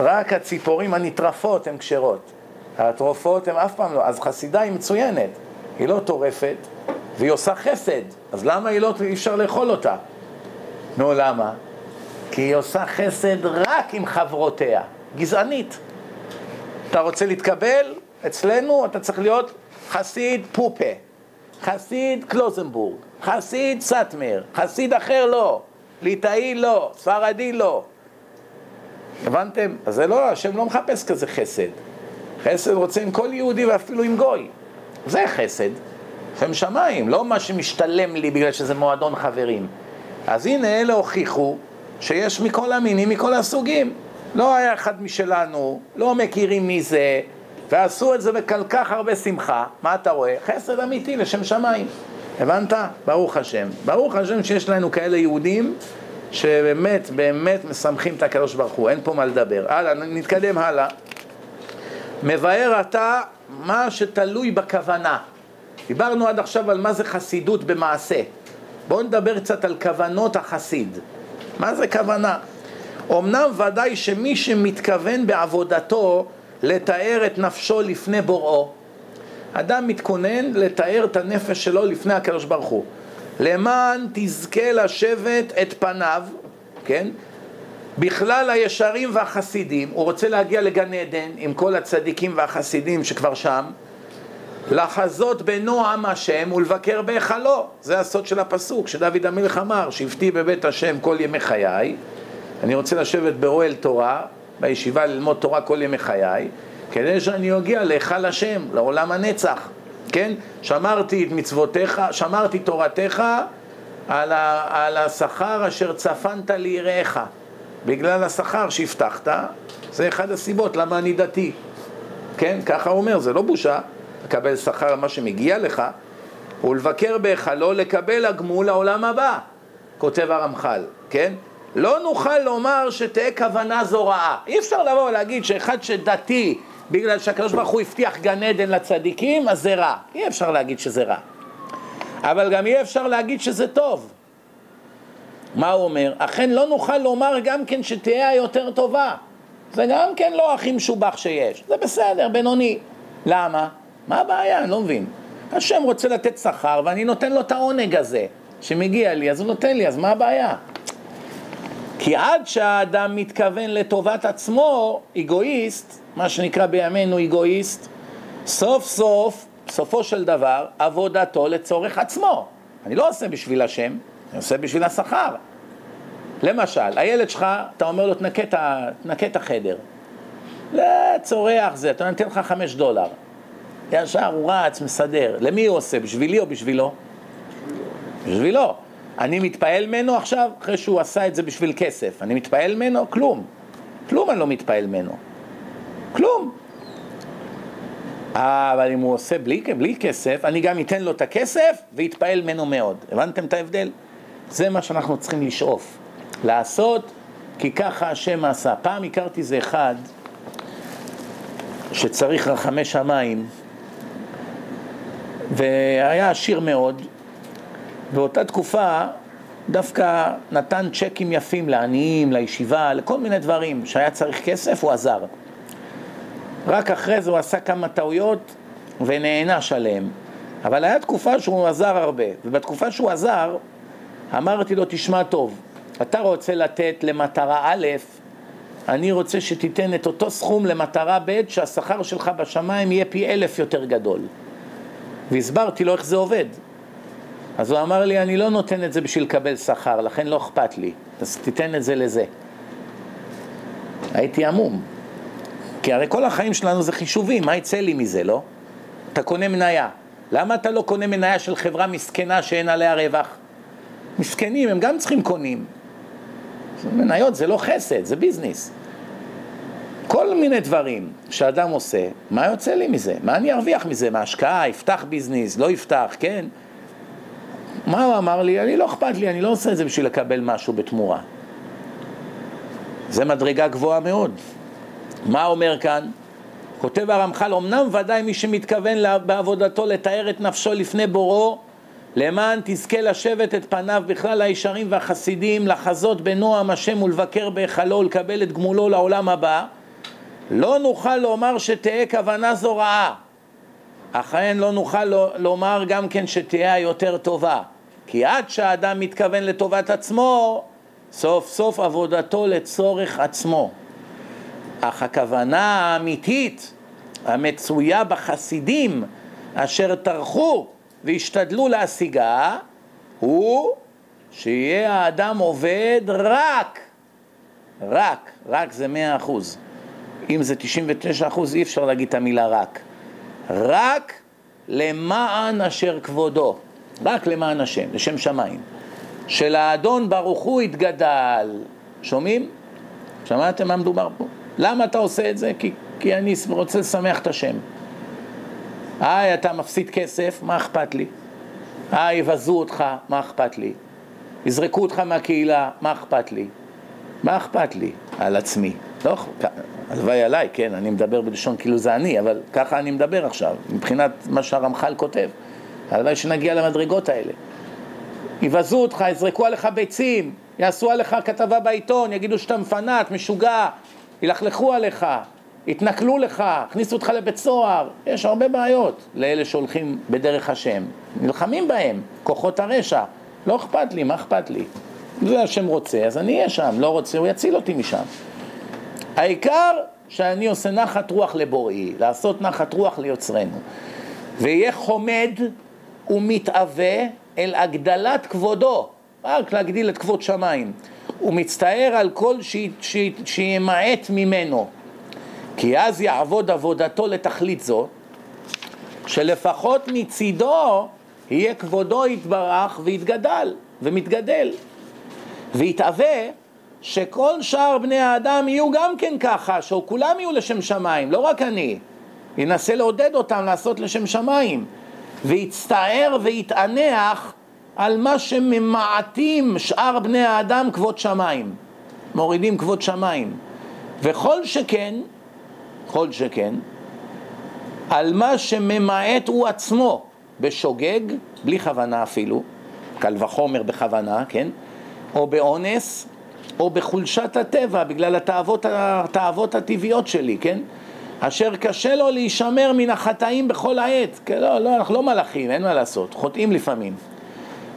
רק הציפורים הנטרפות הן כשרות. התרופות הן אף פעם לא, אז חסידה היא מצוינת, היא לא טורפת והיא עושה חסד, אז למה היא לא, אי אפשר לאכול אותה? נו, למה? כי היא עושה חסד רק עם חברותיה, גזענית. אתה רוצה להתקבל? אצלנו אתה צריך להיות חסיד פופה, חסיד קלוזנבורג, חסיד סאטמר, חסיד אחר לא, ליטאי לא, ספרדי לא. הבנתם? אז זה לא, השם לא מחפש כזה חסד. חסד רוצה עם כל יהודי ואפילו עם גוי. זה חסד. שם שמיים, לא מה שמשתלם לי בגלל שזה מועדון חברים. אז הנה אלה הוכיחו שיש מכל המינים, מכל הסוגים. לא היה אחד משלנו, לא מכירים מי זה, ועשו את זה בכל כך הרבה שמחה. מה אתה רואה? חסד אמיתי לשם שמיים. הבנת? ברוך השם. ברוך השם שיש לנו כאלה יהודים שבאמת, באמת משמחים את הקדוש ברוך הוא. אין פה מה לדבר. הלאה, נתקדם הלאה. מבאר אתה מה שתלוי בכוונה. דיברנו עד עכשיו על מה זה חסידות במעשה. בואו נדבר קצת על כוונות החסיד. מה זה כוונה? אמנם ודאי שמי שמתכוון בעבודתו לתאר את נפשו לפני בוראו, אדם מתכונן לתאר את הנפש שלו לפני הקדוש ברוך הוא. למען תזכה לשבת את פניו, כן? בכלל הישרים והחסידים, הוא רוצה להגיע לגן עדן עם כל הצדיקים והחסידים שכבר שם, לחזות בנועם השם ולבקר בהיכלו. זה הסוד של הפסוק שדוד המלך אמר, שבתי בבית השם כל ימי חיי. אני רוצה לשבת באוהל תורה, בישיבה ללמוד תורה כל ימי חיי, כדי שאני אגיע להיכל השם, לעולם הנצח. כן? שמרתי את מצוותיך, שמרתי תורתך על, ה, על השכר אשר צפנת ליראיך. בגלל השכר שהבטחת, זה אחד הסיבות למה אני דתי. כן? ככה הוא אומר, זה לא בושה. לקבל שכר על מה שמגיע לך, ולבקר בהיכלו לקבל הגמול לעולם הבא, כותב הרמח"ל, כן? לא נוכל לומר שתהא כוונה זו רעה. אי אפשר לבוא ולהגיד שאחד שדתי בגלל שהקדוש ברוך הוא הבטיח גן עדן לצדיקים, אז זה רע. אי אפשר להגיד שזה רע. אבל גם אי אפשר להגיד שזה טוב. מה הוא אומר? אכן לא נוכל לומר גם כן שתהיה היותר טובה. זה גם כן לא הכי משובח שיש. זה בסדר, בינוני. למה? מה הבעיה? אני לא מבין. השם רוצה לתת שכר ואני נותן לו את העונג הזה שמגיע לי, אז הוא נותן לי, אז מה הבעיה? כי עד שהאדם מתכוון לטובת עצמו, אגואיסט, מה שנקרא בימינו אגואיסט, סוף סוף, סופו של דבר, עבודתו לצורך עצמו. אני לא עושה בשביל השם, אני עושה בשביל השכר. למשל, הילד שלך, אתה אומר לו, תנקה את החדר. לצורח זה, אתה נותן לך חמש דולר. ישר הוא רץ, מסדר. למי הוא עושה? בשבילי או בשבילו? בשבילו. אני מתפעל ממנו עכשיו, אחרי שהוא עשה את זה בשביל כסף. אני מתפעל ממנו? כלום. כלום אני לא מתפעל ממנו. כלום. אבל אם הוא עושה בלי, בלי כסף, אני גם אתן לו את הכסף ויתפעל ממנו מאוד. הבנתם את ההבדל? זה מה שאנחנו צריכים לשאוף. לעשות כי ככה השם עשה. פעם הכרתי איזה אחד שצריך רחמי שמיים והיה עשיר מאוד, באותה תקופה דווקא נתן צ'קים יפים לעניים, לישיבה, לכל מיני דברים. שהיה צריך כסף, הוא עזר. רק אחרי זה הוא עשה כמה טעויות ונענש עליהם. אבל היה תקופה שהוא עזר הרבה, ובתקופה שהוא עזר, אמרתי לו, תשמע טוב, אתה רוצה לתת למטרה א', אני רוצה שתיתן את אותו סכום למטרה ב', שהשכר שלך בשמיים יהיה פי אלף יותר גדול. והסברתי לו איך זה עובד. אז הוא אמר לי, אני לא נותן את זה בשביל לקבל שכר, לכן לא אכפת לי, אז תיתן את זה לזה. הייתי עמום. כי הרי כל החיים שלנו זה חישובים, מה יצא לי מזה, לא? אתה קונה מניה. למה אתה לא קונה מניה של חברה מסכנה שאין עליה רווח? מסכנים, הם גם צריכים קונים. מניות זה לא חסד, זה ביזנס. כל מיני דברים שאדם עושה, מה יוצא לי מזה? מה אני ארוויח מזה? מהשקעה, יפתח ביזנס, לא יפתח, כן? מה הוא אמר לי? אני לא אכפת לי, אני לא עושה את זה בשביל לקבל משהו בתמורה. זה מדרגה גבוהה מאוד. מה אומר כאן? כותב הרמח"ל, אמנם ודאי מי שמתכוון בעבודתו לתאר את נפשו לפני בוראו, למען תזכה לשבת את פניו בכלל הישרים והחסידים, לחזות בנועם השם ולבקר בהיכלו ולקבל את גמולו לעולם הבא, לא נוכל לומר שתהא כוונה זו רעה, אכן לא נוכל לומר גם כן שתהיה היותר טובה, כי עד שהאדם מתכוון לטובת עצמו, סוף סוף עבודתו לצורך עצמו. אך הכוונה האמיתית המצויה בחסידים אשר טרחו והשתדלו להשיגה הוא שיהיה האדם עובד רק, רק, רק זה מאה אחוז. אם זה 99 אחוז אי אפשר להגיד את המילה רק. רק למען אשר כבודו, רק למען השם, לשם שמיים. שלאדון ברוך הוא יתגדל. שומעים? שמעתם מה מדובר פה? למה אתה עושה את זה? כי, כי אני רוצה לשמח את השם. היי, אתה מפסיד כסף, מה אכפת לי? היי, יבזו אותך, מה אכפת לי? יזרקו אותך מהקהילה, מה אכפת לי? מה אכפת לי? על עצמי. לא, הלוואי עליי, כן, אני מדבר בלשון כאילו זה אני, אבל ככה אני מדבר עכשיו, מבחינת מה שהרמח"ל כותב. הלוואי שנגיע למדרגות האלה. יבזו אותך, יזרקו עליך ביצים, יעשו עליך כתבה בעיתון, יגידו שאתה מפנק, משוגע, ילכלכו עליך, יתנכלו לך, יכניסו אותך לבית סוהר, יש הרבה בעיות לאלה שהולכים בדרך השם. נלחמים בהם, כוחות הרשע. לא אכפת לי, מה אכפת לי? זה השם רוצה, אז אני אהיה שם, לא רוצה, הוא יציל אותי משם. העיקר שאני עושה נחת רוח לבוראי, לעשות נחת רוח ליוצרנו. ויהיה חומד ומתאווה אל הגדלת כבודו, רק להגדיל את כבוד שמיים. הוא מצטער על כל שימעט ממנו. כי אז יעבוד עבודתו לתכלית זו, שלפחות מצידו יהיה כבודו יתברך ויתגדל ומתגדל. ויתאווה שכל שאר בני האדם יהיו גם כן ככה, שכולם יהיו לשם שמיים, לא רק אני. ינסה לעודד אותם לעשות לשם שמיים. ויצטער ויתענח על מה שממעטים שאר בני האדם כבוד שמיים. מורידים כבוד שמיים. וכל שכן, כל שכן, על מה שממעט הוא עצמו בשוגג, בלי כוונה אפילו, קל וחומר בכוונה, כן? או באונס, או בחולשת הטבע, בגלל התאוות, התאוות הטבעיות שלי, כן? אשר קשה לו להישמר מן החטאים בכל העת. כן, לא, לא, אנחנו לא מלאכים, אין מה לעשות, חוטאים לפעמים.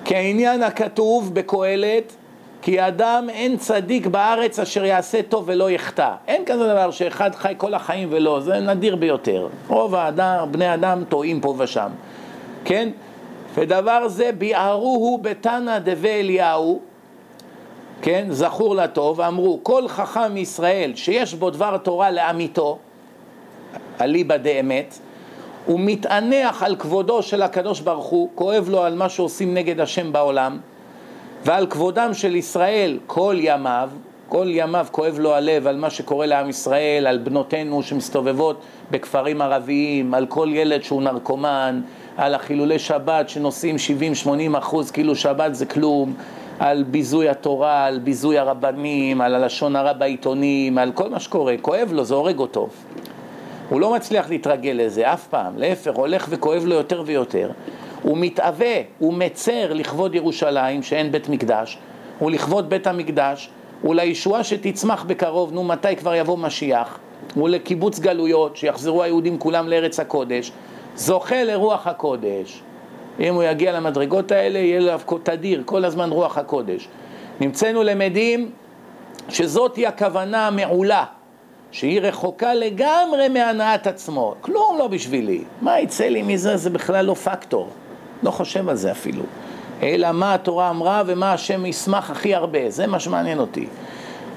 כעניין הכתוב בקהלת, כי אדם אין צדיק בארץ אשר יעשה טוב ולא יחטא. אין כזה דבר שאחד חי כל החיים ולא, זה נדיר ביותר. רוב האדם, בני אדם טועים פה ושם, כן? ודבר זה ביערוהו בתנא דבי אליהו, כן, זכור לטוב, אמרו כל חכם מישראל שיש בו דבר תורה לאמיתו, אליבא דאמת, הוא מתענח על כבודו של הקדוש ברוך הוא, כואב לו על מה שעושים נגד השם בעולם, ועל כבודם של ישראל כל ימיו, כל ימיו כואב לו הלב על מה שקורה לעם ישראל, על בנותינו שמסתובבות בכפרים ערביים, על כל ילד שהוא נרקומן, על החילולי שבת שנוסעים 70-80 אחוז כאילו שבת זה כלום, על ביזוי התורה, על ביזוי הרבנים, על הלשון הרע בעיתונים, על כל מה שקורה, כואב לו, זה הורג אותו. הוא לא מצליח להתרגל לזה אף פעם, להפך, הולך וכואב לו יותר ויותר. הוא מתאווה, הוא מצר לכבוד ירושלים, שאין בית מקדש, ולכבוד בית המקדש, ולישועה שתצמח בקרוב, נו מתי כבר יבוא משיח, ולקיבוץ גלויות, שיחזרו היהודים כולם לארץ הקודש, זוכה לרוח הקודש. אם הוא יגיע למדרגות האלה, יהיה לו תדיר, כל הזמן רוח הקודש. נמצאנו למדים שזאת היא הכוונה המעולה, שהיא רחוקה לגמרי מהנעת עצמו. כלום לא בשבילי. מה יצא לי מזה? זה בכלל לא פקטור. לא חושב על זה אפילו. אלא מה התורה אמרה ומה השם ישמח הכי הרבה. זה מה שמעניין אותי.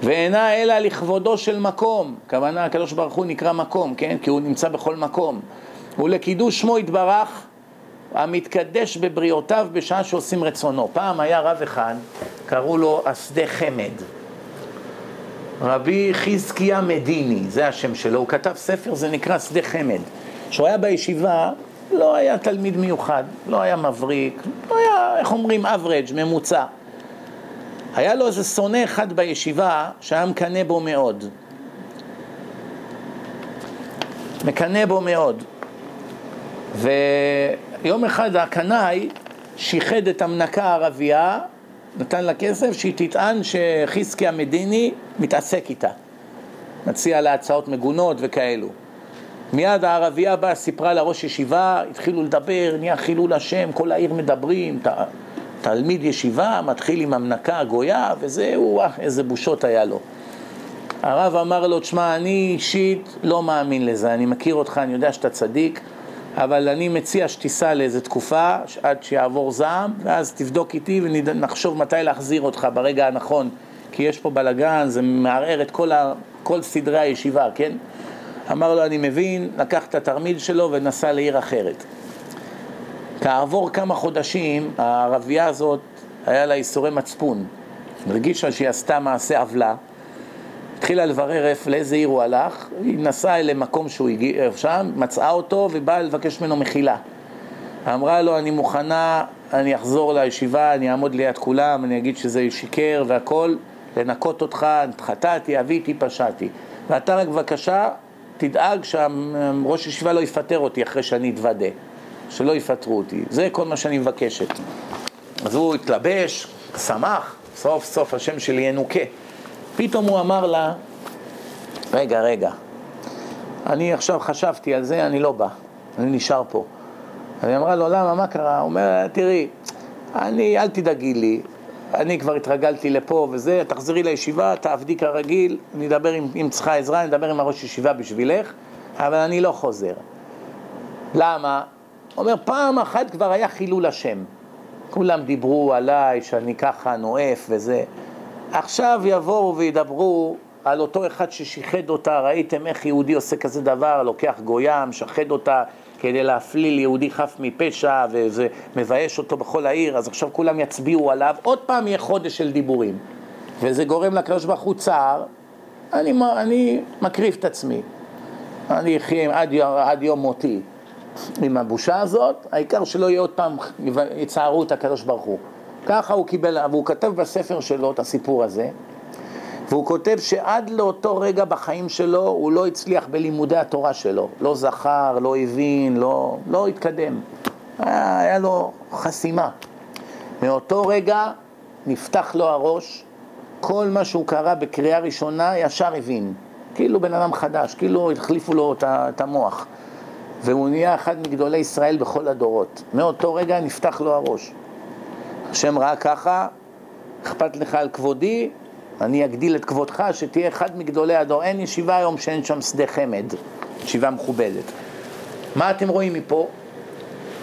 ואינה אלא לכבודו של מקום. כוונה הקדוש ברוך הוא נקרא מקום, כן? כי הוא נמצא בכל מקום. ולקידוש שמו יתברך המתקדש בבריאותיו בשעה שעושים רצונו. פעם היה רב אחד, קראו לו השדה חמד. רבי חזקיה מדיני, זה השם שלו, הוא כתב ספר, זה נקרא שדה חמד. כשהוא היה בישיבה, לא היה תלמיד מיוחד, לא היה מבריק, לא היה, איך אומרים, average, ממוצע. היה לו איזה שונא אחד בישיבה שהיה מקנא בו מאוד. מקנא בו מאוד. ויום אחד הקנאי שיחד את המנקה הערבייה, נתן לה כסף שהיא תטען שחיזקי המדיני מתעסק איתה. מציע לה הצעות מגונות וכאלו. מיד הערבייה באה, סיפרה לראש ישיבה, התחילו לדבר, נהיה חילול השם, כל העיר מדברים, ת, תלמיד ישיבה מתחיל עם המנקה הגויה, וזהו, אה, איזה בושות היה לו. הרב אמר לו, תשמע, אני אישית לא מאמין לזה, אני מכיר אותך, אני יודע שאתה צדיק, אבל אני מציע שתיסע לאיזה תקופה עד שיעבור זעם, ואז תבדוק איתי ונחשוב מתי להחזיר אותך ברגע הנכון, כי יש פה בלגן, זה מערער את כל, ה, כל סדרי הישיבה, כן? אמר לו, אני מבין, לקח את התרמיל שלו ונסע לעיר אחרת. כעבור כמה חודשים, הערבייה הזאת, היה לה איסורי מצפון. הרגישה שהיא עשתה מעשה עוולה. התחילה לברר לאיזה עיר הוא הלך, היא נסעה למקום שהוא הגיע שם, מצאה אותו ובאה לבקש ממנו מחילה. אמרה לו, אני מוכנה, אני אחזור לישיבה, אני אעמוד ליד כולם, אני אגיד שזה שיקר והכל, לנקות אותך, חטאתי, אביתי, פשעתי. ואתה רק בבקשה, תדאג שהראש ישיבה לא יפטר אותי אחרי שאני אתוודה. שלא יפטרו אותי, זה כל מה שאני מבקשת. אז הוא התלבש, שמח, סוף סוף השם שלי ינוקה. פתאום הוא אמר לה, רגע, רגע, אני עכשיו חשבתי על זה, אני לא בא, אני נשאר פה. אני אמרה לו, למה, מה קרה? הוא אומר, תראי, אני, אל תדאגי לי, אני כבר התרגלתי לפה וזה, תחזרי לישיבה, תעבדי כרגיל, אני אדבר עם, אם צריכה עזרה, אני אדבר עם הראש ישיבה בשבילך, אבל אני לא חוזר. למה? אומר, פעם אחת כבר היה חילול השם. כולם דיברו עליי שאני ככה נואף וזה. עכשיו יבואו וידברו על אותו אחד ששיחד אותה, ראיתם איך יהודי עושה כזה דבר, לוקח גויה, משחד אותה כדי להפליל יהודי חף מפשע וזה מבייש אותו בכל העיר, אז עכשיו כולם יצביעו עליו, עוד פעם יהיה חודש של דיבורים. וזה גורם לקדוש ברוך הוא צער, אני, אני מקריב את עצמי. אני אחיה עד, עד יום מותי עם הבושה הזאת, העיקר שלא יהיה עוד פעם, יצערו את הקדוש ברוך הוא. ככה הוא קיבל, והוא כתב בספר שלו את הסיפור הזה, והוא כותב שעד לאותו רגע בחיים שלו הוא לא הצליח בלימודי התורה שלו, לא זכר, לא הבין, לא, לא התקדם, היה, היה לו חסימה. מאותו רגע נפתח לו הראש, כל מה שהוא קרא בקריאה ראשונה ישר הבין, כאילו בן אדם חדש, כאילו החליפו לו את המוח. והוא נהיה אחד מגדולי ישראל בכל הדורות. מאותו רגע נפתח לו הראש. השם ראה ככה, אכפת לך על כבודי, אני אגדיל את כבודך, שתהיה אחד מגדולי הדור. אין ישיבה היום שאין שם שדה חמד, ישיבה מכובדת. מה אתם רואים מפה?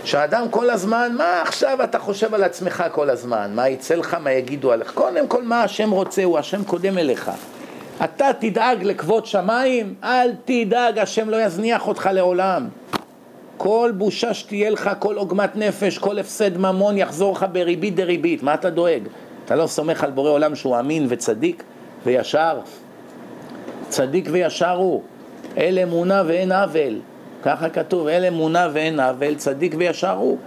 שהאדם כל הזמן, מה עכשיו אתה חושב על עצמך כל הזמן? מה יצא לך, מה יגידו עליך? קודם כל, מה השם רוצה, הוא השם קודם אליך. אתה תדאג לכבוד שמיים, אל תדאג, השם לא יזניח אותך לעולם. כל בושה שתהיה לך, כל עוגמת נפש, כל הפסד ממון יחזור לך בריבית דריבית, מה אתה דואג? אתה לא סומך על בורא עולם שהוא אמין וצדיק וישר? צדיק וישר הוא, אל אמונה ואין עוול, ככה כתוב, אל אמונה ואין עוול, צדיק וישר הוא.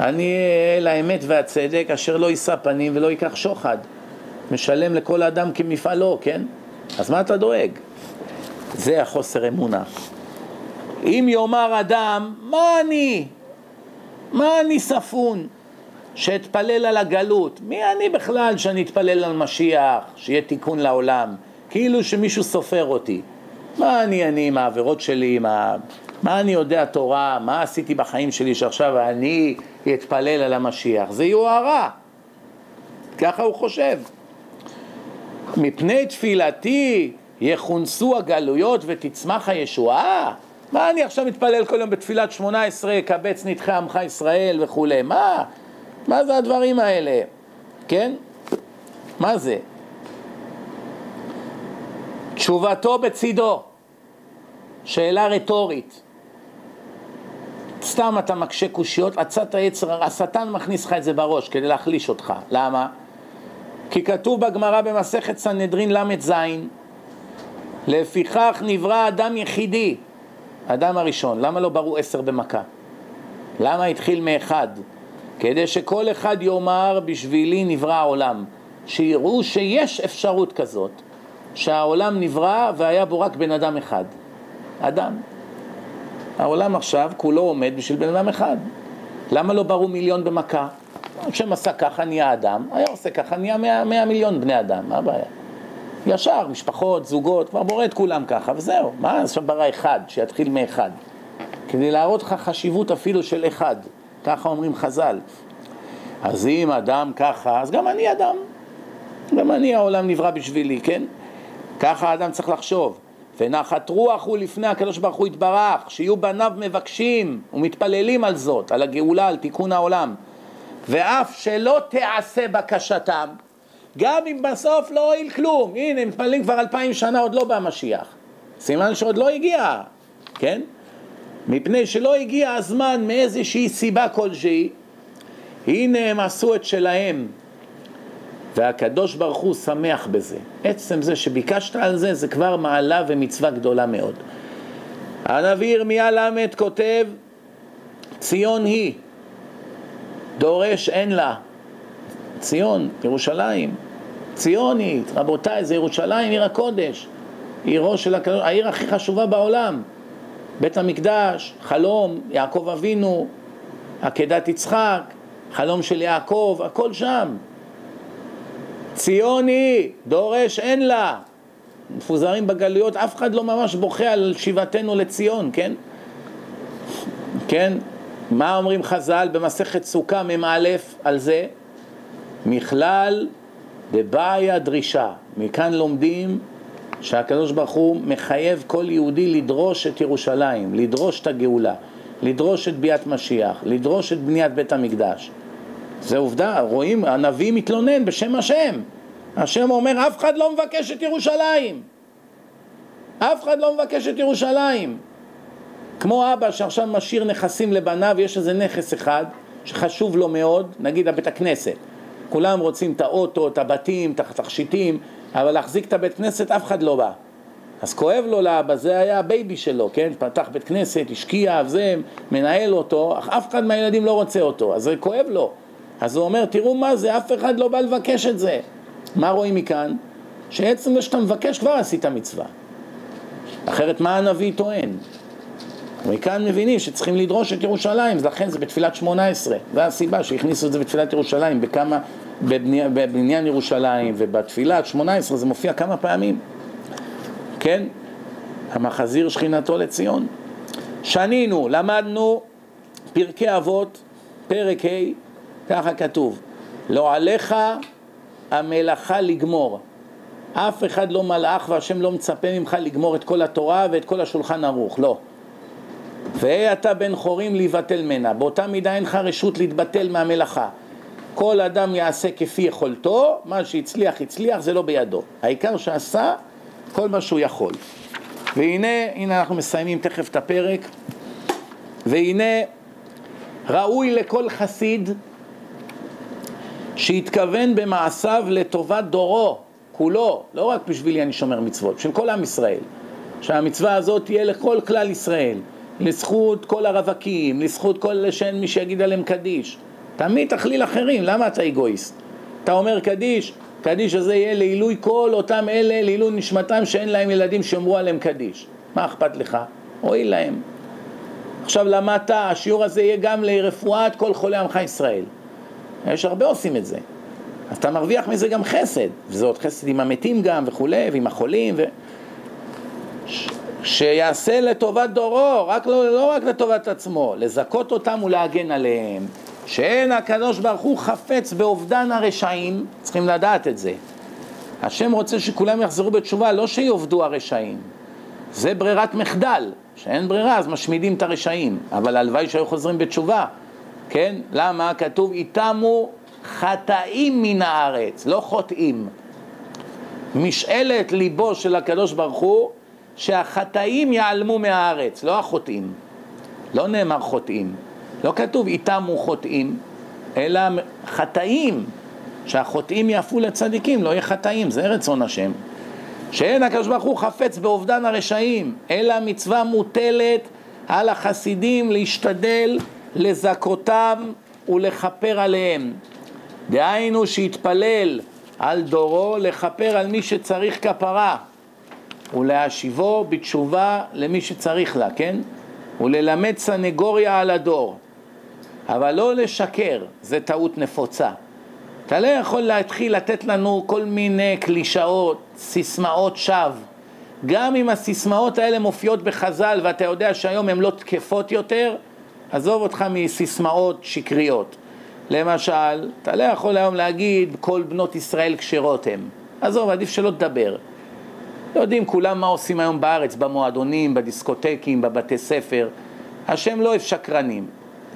אני אל האמת והצדק אשר לא יישא פנים ולא ייקח שוחד. משלם לכל אדם כמפעלו, כן? אז מה אתה דואג? זה החוסר אמונה. אם יאמר אדם, מה אני? מה אני ספון? שאתפלל על הגלות. מי אני בכלל שאני אתפלל על משיח, שיהיה תיקון לעולם? כאילו שמישהו סופר אותי. מה אני אני עם העבירות שלי, מה, מה אני יודע תורה, מה עשיתי בחיים שלי שעכשיו אני אתפלל על המשיח? זה יוהרה. ככה הוא חושב. מפני תפילתי יכונסו הגלויות ותצמח הישועה? מה אני עכשיו מתפלל כל יום בתפילת שמונה עשרה, קבץ נדחי עמך ישראל וכולי? מה? מה זה הדברים האלה? כן? מה זה? תשובתו בצידו, שאלה רטורית. סתם אתה מקשה קושיות, עצת היצר, השטן מכניס לך את זה בראש כדי להחליש אותך. למה? כי כתוב בגמרא במסכת סנהדרין ל"ז לפיכך נברא אדם יחידי, אדם הראשון, למה לא ברו עשר במכה? למה התחיל מאחד? כדי שכל אחד יאמר בשבילי נברא העולם, שיראו שיש אפשרות כזאת, שהעולם נברא והיה בו רק בן אדם אחד, אדם. העולם עכשיו כולו עומד בשביל בן אדם אחד. למה לא ברו מיליון במכה? השם עשה ככה נהיה אדם, היה עושה ככה נהיה מאה, מיליון בני אדם, מה הבעיה? ישר, משפחות, זוגות, כבר בורא את כולם ככה, וזהו. מה עכשיו ברא אחד, שיתחיל מאחד? כדי להראות לך חשיבות אפילו של אחד, ככה אומרים חז"ל. אז אם אדם ככה, אז גם אני אדם. גם אני, העולם נברא בשבילי, כן? ככה האדם צריך לחשוב. ונחת רוח הוא לפני הקדוש ברוך הוא יתברך, שיהיו בניו מבקשים ומתפללים על זאת, על הגאולה, על תיקון העולם. ואף שלא תעשה בקשתם, גם אם בסוף לא הועיל כלום. הנה, מתפללים כבר אלפיים שנה, עוד לא בא משיח. סימן שעוד לא הגיע, כן? מפני שלא הגיע הזמן מאיזושהי סיבה כלשהי, הנה הם עשו את שלהם, והקדוש ברוך הוא שמח בזה. עצם זה שביקשת על זה, זה כבר מעלה ומצווה גדולה מאוד. הנביא ירמיה ל' כותב, ציון היא, דורש אין לה. ציון, ירושלים, ציונית, רבותיי, זה ירושלים, עיר הקודש, עירו של הקדוש, העיר הכי חשובה בעולם, בית המקדש, חלום, יעקב אבינו, עקדת יצחק, חלום של יעקב, הכל שם. ציוני, דורש אין לה. מפוזרים בגלויות, אף אחד לא ממש בוכה על שיבתנו לציון, כן? כן? מה אומרים חז"ל במסכת סוכה מ"א על זה? מכלל דבעיה דרישה. מכאן לומדים שהקדוש ברוך הוא מחייב כל יהודי לדרוש את ירושלים, לדרוש את הגאולה, לדרוש את ביאת משיח, לדרוש את בניית בית המקדש. זה עובדה, רואים, הנביא מתלונן בשם השם. השם אומר, אף אחד לא מבקש את ירושלים. אף אחד לא מבקש את ירושלים. כמו אבא שעכשיו משאיר נכסים לבניו, יש איזה נכס אחד שחשוב לו מאוד, נגיד הבית הכנסת. כולם רוצים את האוטו, את הבתים, את התכשיטים, אבל להחזיק את הבית כנסת אף אחד לא בא. אז כואב לו לאבא, זה היה הבייבי שלו, כן? פתח בית כנסת, השקיע, זה, מנהל אותו, אך אף אחד מהילדים לא רוצה אותו, אז זה כואב לו. אז הוא אומר, תראו מה זה, אף אחד לא בא לבקש את זה. מה רואים מכאן? שעצם זה שאתה מבקש כבר עשית מצווה. אחרת מה הנביא טוען? מכאן מבינים שצריכים לדרוש את ירושלים, לכן זה בתפילת שמונה עשרה, זו הסיבה שהכניסו את זה בתפילת ירושלים, בכמה, בבניין, בבניין ירושלים ובתפילת שמונה עשרה זה מופיע כמה פעמים, כן? המחזיר שכינתו לציון. שנינו, למדנו פרקי אבות, פרק ה', ככה כתוב, לא עליך המלאכה לגמור. אף אחד לא מלאך והשם לא מצפה ממך לגמור את כל התורה ואת כל השולחן ערוך, לא. והיה אתה בן חורים להיבטל ממנה, באותה מידה אין לך רשות להתבטל מהמלאכה. כל אדם יעשה כפי יכולתו, מה שהצליח הצליח, זה לא בידו. העיקר שעשה כל מה שהוא יכול. והנה, הנה אנחנו מסיימים תכף את הפרק, והנה ראוי לכל חסיד שהתכוון במעשיו לטובת דורו, כולו, לא רק בשבילי אני שומר מצוות, של כל עם ישראל, שהמצווה הזאת תהיה לכל כלל ישראל. לזכות כל הרווקים, לזכות כל אלה שאין מי שיגיד עליהם קדיש. תמיד תכליל אחרים, למה אתה אגואיסט? אתה אומר קדיש, קדיש הזה יהיה לעילוי כל אותם אלה, לעילוי נשמתם שאין להם ילדים שאומרו עליהם קדיש. מה אכפת לך? אוי להם. עכשיו למדת, השיעור הזה יהיה גם לרפואת כל חולי עמך ישראל. יש הרבה עושים את זה. אז אתה מרוויח מזה גם חסד, וזה עוד חסד עם המתים גם וכולי, ועם החולים, ו... שיעשה לטובת דורו, רק לא, לא רק לטובת עצמו, לזכות אותם ולהגן עליהם. שאין הקדוש ברוך הוא חפץ באובדן הרשעים, צריכים לדעת את זה. השם רוצה שכולם יחזרו בתשובה, לא שיאבדו הרשעים. זה ברירת מחדל, שאין ברירה אז משמידים את הרשעים, אבל הלוואי שהיו חוזרים בתשובה, כן? למה? כתוב איתמו חטאים מן הארץ, לא חוטאים. משאלת ליבו של הקדוש ברוך הוא שהחטאים ייעלמו מהארץ, לא החוטאים. לא נאמר חוטאים. לא כתוב איתם הוא חוטאים, אלא חטאים. שהחוטאים יהפו לצדיקים, לא יהיה חטאים, זה רצון השם. שאין הקדוש ברוך הוא חפץ באובדן הרשעים, אלא מצווה מוטלת על החסידים להשתדל לזכותם ולכפר עליהם. דהיינו שיתפלל על דורו לכפר על מי שצריך כפרה. ולהשיבו בתשובה למי שצריך לה, כן? וללמד סנגוריה על הדור. אבל לא לשקר, זה טעות נפוצה. אתה לא יכול להתחיל לתת לנו כל מיני קלישאות, סיסמאות שווא. גם אם הסיסמאות האלה מופיעות בחז"ל ואתה יודע שהיום הן לא תקפות יותר, עזוב אותך מסיסמאות שקריות. למשל, אתה לא יכול היום להגיד כל בנות ישראל כשרות הן. עזוב, עדיף שלא תדבר. לא יודעים כולם מה עושים היום בארץ, במועדונים, בדיסקוטקים, בבתי ספר. השם לא אוהב שקרנים.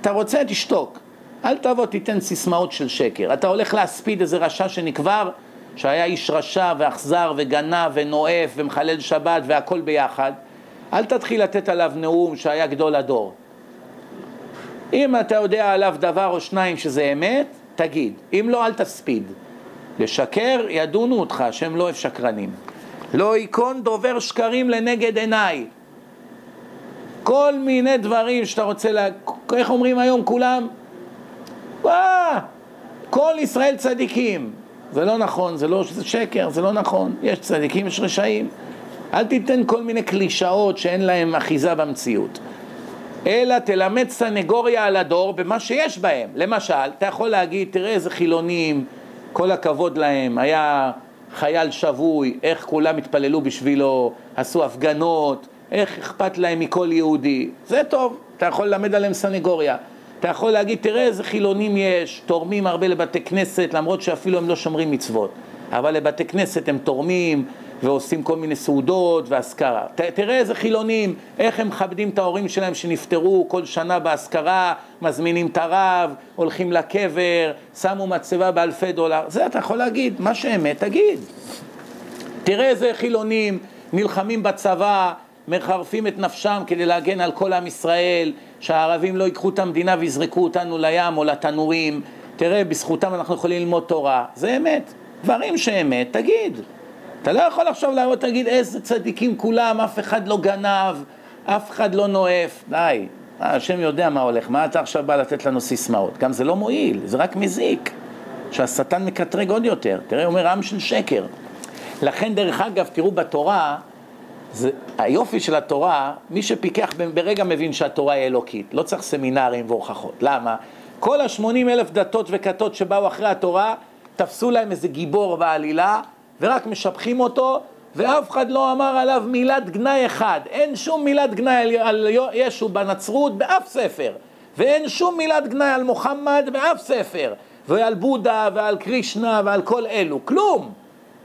אתה רוצה, תשתוק. אל תבוא, תיתן סיסמאות של שקר. אתה הולך להספיד איזה רשע שנקבר, שהיה איש רשע ואכזר וגנב ונואף ומחלל שבת והכל ביחד. אל תתחיל לתת עליו נאום שהיה גדול הדור. אם אתה יודע עליו דבר או שניים שזה אמת, תגיד. אם לא, אל תספיד. לשקר, ידונו אותך, השם לא אוהב שקרנים. לא ייכון דובר שקרים לנגד עיניי. כל מיני דברים שאתה רוצה, לה... איך אומרים היום כולם? וואה, כל ישראל צדיקים. זה לא נכון, זה לא, זה שקר, זה לא נכון. יש צדיקים, יש רשעים. אל תיתן כל מיני קלישאות שאין להם אחיזה במציאות. אלא תלמד סנגוריה על הדור במה שיש בהם. למשל, אתה יכול להגיד, תראה איזה חילונים, כל הכבוד להם, היה חייל שבוי, איך כולם התפללו בשבילו, עשו הפגנות, איך אכפת להם מכל יהודי. זה טוב, אתה יכול ללמד עליהם סנגוריה. אתה יכול להגיד, תראה איזה חילונים יש, תורמים הרבה לבתי כנסת, למרות שאפילו הם לא שומרים מצוות. אבל לבתי כנסת הם תורמים ועושים כל מיני סעודות ואזכרה. ת, תראה איזה חילונים, איך הם מכבדים את ההורים שלהם שנפטרו כל שנה באזכרה, מזמינים את הרב, הולכים לקבר, שמו מצבה באלפי דולר. זה אתה יכול להגיד, מה שאמת תגיד. תראה איזה חילונים נלחמים בצבא, מחרפים את נפשם כדי להגן על כל עם ישראל, שהערבים לא ייקחו את המדינה ויזרקו אותנו לים או לתנורים. תראה, בזכותם אנחנו יכולים ללמוד תורה. זה אמת. דברים שאמת, תגיד. אתה לא יכול עכשיו לעבוד, תגיד איזה צדיקים כולם, אף אחד לא גנב, אף אחד לא נואף. די, השם יודע מה הולך, מה אתה עכשיו בא לתת לנו סיסמאות? גם זה לא מועיל, זה רק מזיק. שהשטן מקטרג עוד יותר. תראה, הוא אומר עם של שקר. לכן, דרך אגב, תראו בתורה, זה, היופי של התורה, מי שפיקח ברגע מבין שהתורה היא אלוקית, לא צריך סמינרים והוכחות. למה? כל השמונים אלף דתות וכתות שבאו אחרי התורה, תפסו להם איזה גיבור בעלילה, ורק משבחים אותו, ואף אחד לא אמר עליו מילת גנאי אחד. אין שום מילת גנאי על ישו בנצרות באף ספר, ואין שום מילת גנאי על מוחמד באף ספר, ועל בודה ועל קרישנה ועל כל אלו, כלום.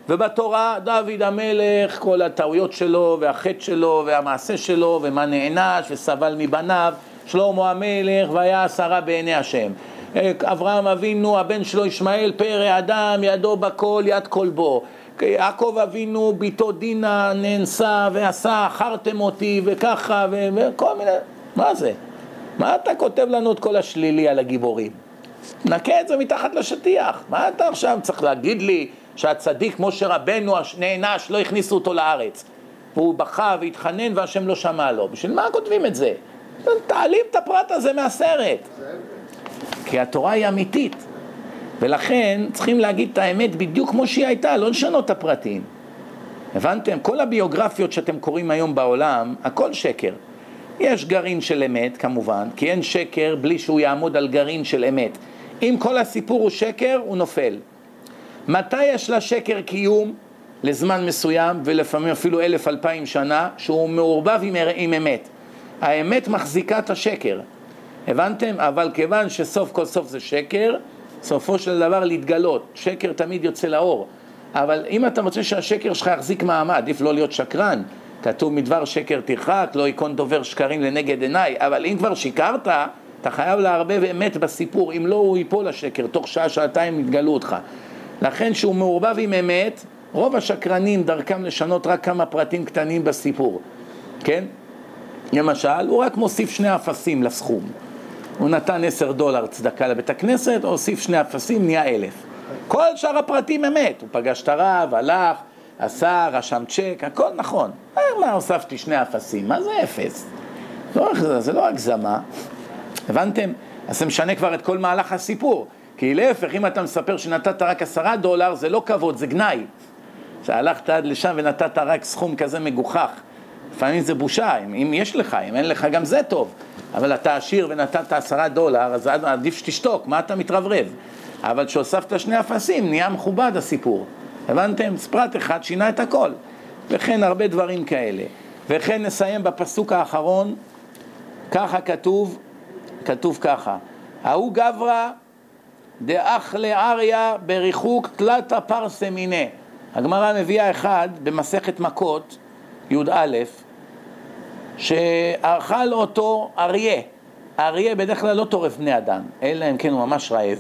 ובתורה דוד המלך, כל הטעויות שלו והחטא שלו והמעשה שלו ומה נענש וסבל מבניו, שלמה המלך והיה עשרה בעיני השם. אברהם אבינו, הבן שלו ישמעאל, פרא אדם, ידו בכל, יד כלבו. יעקב אבינו, ביתו דינה, נאנסה ועשה, אכרתם אותי וככה וכל מיני, מה זה? מה אתה כותב לנו את כל השלילי על הגיבורים? נקה את זה מתחת לשטיח. מה אתה עכשיו צריך להגיד לי שהצדיק משה רבנו נענש, לא הכניסו אותו לארץ. והוא בכה והתחנן והשם לא שמע לו. בשביל מה כותבים את זה? תעלים את הפרט הזה מהסרט. כי התורה היא אמיתית. ולכן צריכים להגיד את האמת בדיוק כמו שהיא הייתה, לא לשנות את הפרטים. הבנתם? כל הביוגרפיות שאתם קוראים היום בעולם, הכל שקר. יש גרעין של אמת, כמובן, כי אין שקר בלי שהוא יעמוד על גרעין של אמת. אם כל הסיפור הוא שקר, הוא נופל. מתי יש לשקר קיום? לזמן מסוים, ולפעמים אפילו אלף אלפיים שנה, שהוא מעורבב עם, עם אמת. האמת מחזיקה את השקר. הבנתם? אבל כיוון שסוף כל סוף זה שקר, סופו של דבר להתגלות. שקר תמיד יוצא לאור. אבל אם אתה רוצה שהשקר שלך יחזיק מעמד, עדיף לא להיות שקרן. כתוב מדבר שקר תרחק, לא ייכון דובר שקרים לנגד עיניי. אבל אם כבר שיקרת, אתה חייב לערבב אמת בסיפור, אם לא הוא ייפול השקר, תוך שעה, שעתיים יתגלו אותך. לכן שהוא מעורבב עם אמת, רוב השקרנים דרכם לשנות רק כמה פרטים קטנים בסיפור, כן? למשל, הוא רק מוסיף שני אפסים לסכום. הוא נתן עשר דולר צדקה לבית הכנסת, הוסיף שני אפסים, נהיה אלף. כל שאר הפרטים אמת, הוא פגש את הרב, הלך, עשה, רשם צ'ק, הכל נכון. מה הוספתי שני אפסים? מה זה אפס? לא, זה לא הגזמה. הבנתם? אז זה משנה כבר את כל מהלך הסיפור. כי להפך, אם אתה מספר שנתת רק עשרה דולר, זה לא כבוד, זה גנאי. שהלכת עד לשם ונתת רק סכום כזה מגוחך. לפעמים זה בושה, אם, אם יש לך, אם אין לך גם זה טוב. אבל אתה עשיר ונתת עשרה דולר, אז עדיף שתשתוק, מה אתה מתרברב? אבל כשהוספת שני אפסים, נהיה מכובד הסיפור. הבנתם? פרט אחד שינה את הכל. וכן הרבה דברים כאלה. וכן נסיים בפסוק האחרון, ככה כתוב, כתוב ככה, ההוא גברא דאח לאריה בריחוק תלתא פרסה מיניה. הגמרא מביאה אחד במסכת מכות, י"א, שאכל אותו אריה. האריה בדרך כלל לא טורף בני אדם, אלא אם כן הוא ממש רעב.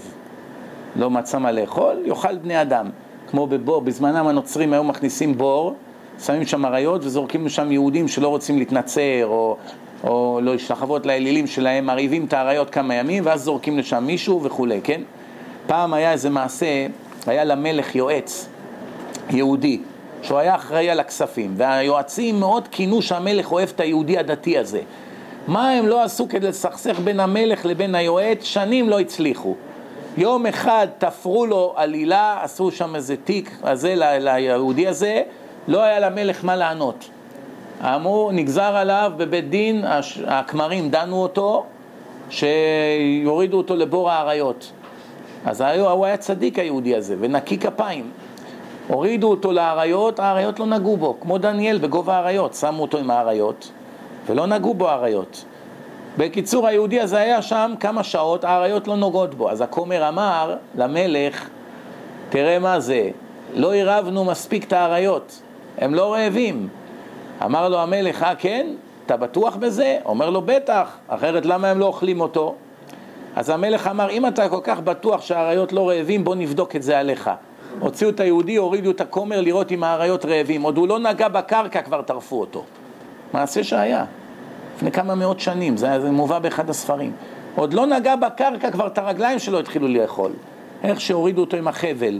לא מצא מה לאכול, יאכל בני אדם. כמו בבור, בזמנם הנוצרים היו מכניסים בור, שמים שם אריות וזורקים לשם יהודים שלא רוצים להתנצר או, או לא להשתחוות לאלילים שלהם, מרעיבים את האריות כמה ימים ואז זורקים לשם מישהו וכולי, כן? פעם היה איזה מעשה, היה למלך יועץ יהודי, שהוא היה אחראי על הכספים, והיועצים מאוד כינו שהמלך אוהב את היהודי הדתי הזה. מה הם לא עשו כדי לסכסך בין המלך לבין היועץ? שנים לא הצליחו. יום אחד תפרו לו עלילה, עשו שם איזה תיק הזה ליהודי הזה, לא היה למלך מה לענות. אמרו, נגזר עליו בבית דין, הכמרים דנו אותו, שיורידו אותו לבור האריות. אז הוא היה צדיק היהודי הזה, ונקי כפיים. הורידו אותו לאריות, האריות לא נגעו בו, כמו דניאל בגובה האריות, שמו אותו עם האריות, ולא נגעו בו האריות. בקיצור, היהודי הזה היה שם כמה שעות, האריות לא נוגעות בו. אז הכומר אמר למלך, תראה מה זה, לא עירבנו מספיק את האריות, הם לא רעבים. אמר לו המלך, אה כן? אתה בטוח בזה? אומר לו, בטח, אחרת למה הם לא אוכלים אותו? אז המלך אמר, אם אתה כל כך בטוח שהאריות לא רעבים, בוא נבדוק את זה עליך. הוציאו את היהודי, הורידו את הכומר לראות אם האריות רעבים. עוד הוא לא נגע בקרקע, כבר טרפו אותו. מעשה שהיה. לפני כמה מאות שנים, זה, זה מובא באחד הספרים. עוד לא נגע בקרקע, כבר את הרגליים שלו התחילו לאכול. איך שהורידו אותו עם החבל.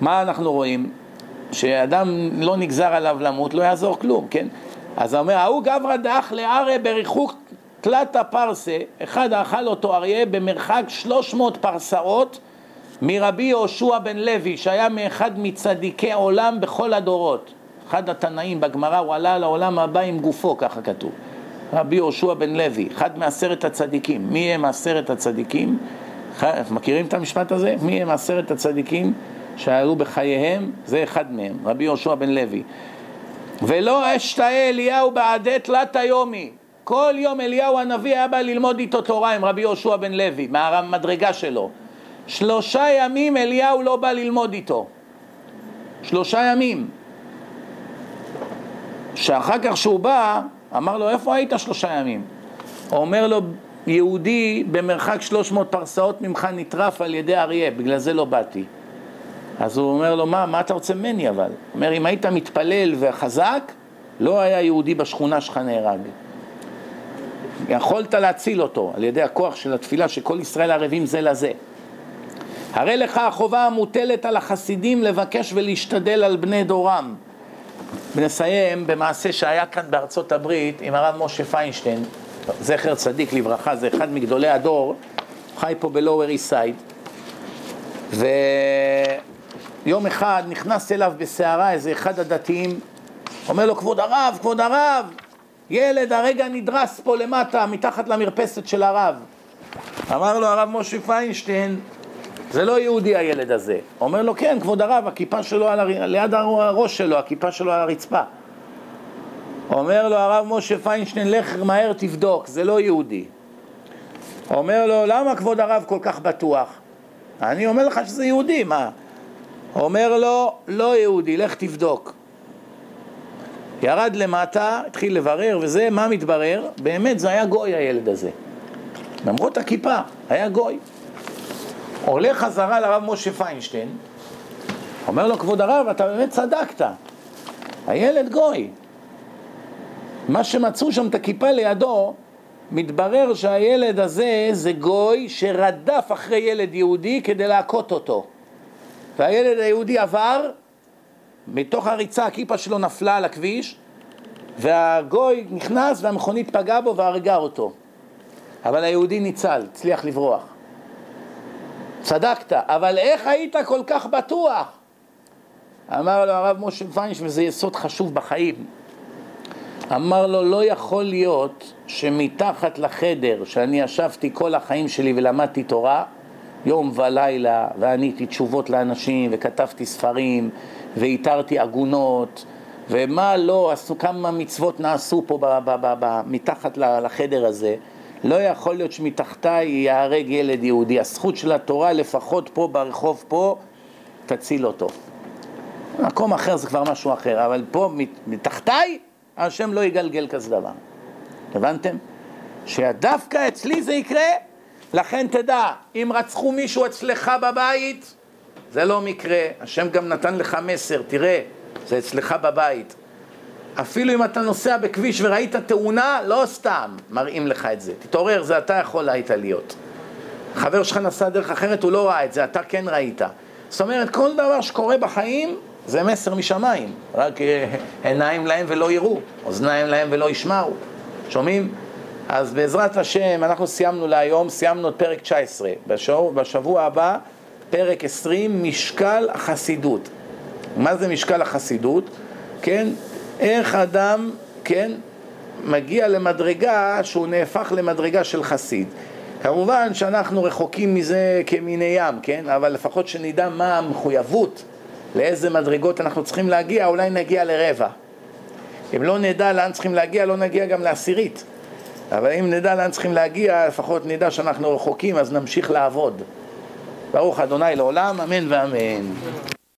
מה אנחנו רואים? שאדם לא נגזר עליו למות, לא יעזור כלום, כן? אז הוא אומר, ההוא גברא דאח לאריה בריחוק תלתא פרסה, אחד אכל אותו אריה במרחק 300 פרסאות מרבי יהושע בן לוי, שהיה מאחד מצדיקי עולם בכל הדורות. אחד התנאים בגמרא, הוא עלה לעולם הבא עם גופו, ככה כתוב. רבי יהושע בן לוי, אחד מעשרת הצדיקים. מי הם עשרת הצדיקים? מכירים את המשפט הזה? מי הם עשרת הצדיקים שעלו בחייהם? זה אחד מהם, רבי יהושע בן לוי. ולא אשתאה אליהו בעדי תלת היומי. כל יום אליהו הנביא היה בא ללמוד איתו תורה עם רבי יהושע בן לוי, מהמדרגה שלו. שלושה ימים אליהו לא בא ללמוד איתו. שלושה ימים. שאחר כך שהוא בא, אמר לו, איפה היית שלושה ימים? אומר לו, יהודי במרחק 300 פרסאות ממך נטרף על ידי אריה, בגלל זה לא באתי. אז הוא אומר לו, מה, מה אתה רוצה ממני אבל? הוא אומר, אם היית מתפלל וחזק, לא היה יהודי בשכונה שלך נהרג. יכולת להציל אותו על ידי הכוח של התפילה שכל ישראל ערבים זה לזה. הרי לך החובה המוטלת על החסידים לבקש ולהשתדל על בני דורם. ונסיים במעשה שהיה כאן בארצות הברית עם הרב משה פיינשטיין, זכר צדיק לברכה, זה אחד מגדולי הדור, חי פה בלואוור איסייד, ויום אחד נכנס אליו בסערה איזה אחד הדתיים, אומר לו, כבוד הרב, כבוד הרב, ילד הרגע נדרס פה למטה, מתחת למרפסת של הרב. אמר לו הרב משה פיינשטיין, זה לא יהודי הילד הזה. אומר לו, כן, כבוד הרב, הכיפה שלו על הר... ליד הראש שלו, הכיפה שלו על הרצפה. אומר לו הרב משה פיינשטיין, לך מהר תבדוק, זה לא יהודי. אומר לו, למה כבוד הרב כל כך בטוח? אני אומר לך שזה יהודי, מה? אומר לו, לא יהודי, לך תבדוק. ירד למטה, התחיל לברר וזה, מה מתברר? באמת זה היה גוי הילד הזה. למרות הכיפה, היה גוי. עולה חזרה לרב משה פיינשטיין, אומר לו, כבוד הרב, אתה באמת צדקת, הילד גוי. מה שמצאו שם את הכיפה לידו, מתברר שהילד הזה זה גוי שרדף אחרי ילד יהודי כדי להכות אותו. והילד היהודי עבר, מתוך הריצה הכיפה שלו נפלה על הכביש, והגוי נכנס והמכונית פגעה בו והרגה אותו. אבל היהודי ניצל, הצליח לברוח. צדקת, אבל איך היית כל כך בטוח? אמר לו הרב משה פיינש, וזה יסוד חשוב בחיים. אמר לו, לא יכול להיות שמתחת לחדר שאני ישבתי כל החיים שלי ולמדתי תורה, יום ולילה, ועניתי תשובות לאנשים, וכתבתי ספרים, ואיתרתי עגונות, ומה לא, עשו כמה מצוות נעשו פה ב, ב, ב, ב, מתחת לחדר הזה. לא יכול להיות שמתחתיי ייהרג ילד יהודי. הזכות של התורה, לפחות פה ברחוב פה, תציל אותו. מקום אחר זה כבר משהו אחר, אבל פה מתחתיי, השם לא יגלגל כזה דבר. הבנתם? שדווקא אצלי זה יקרה, לכן תדע, אם רצחו מישהו אצלך בבית, זה לא מקרה. השם גם נתן לך מסר, תראה, זה אצלך בבית. אפילו אם אתה נוסע בכביש וראית תאונה, לא סתם מראים לך את זה. תתעורר, זה אתה יכול היית להיות. חבר שלך נסע דרך אחרת, הוא לא ראה את זה, אתה כן ראית. זאת אומרת, כל דבר שקורה בחיים זה מסר משמיים. רק אה, עיניים להם ולא יראו, אוזניים להם ולא ישמעו. שומעים? אז בעזרת השם, אנחנו סיימנו להיום, סיימנו את פרק 19. בשבוע, בשבוע הבא, פרק 20, משקל החסידות. מה זה משקל החסידות? כן? איך אדם, כן, מגיע למדרגה שהוא נהפך למדרגה של חסיד. כמובן שאנחנו רחוקים מזה כמיני ים, כן? אבל לפחות שנדע מה המחויבות, לאיזה מדרגות אנחנו צריכים להגיע, אולי נגיע לרבע. אם לא נדע לאן צריכים להגיע, לא נגיע גם לעשירית. אבל אם נדע לאן צריכים להגיע, לפחות נדע שאנחנו רחוקים, אז נמשיך לעבוד. ברוך אדוני לעולם, אמן ואמן.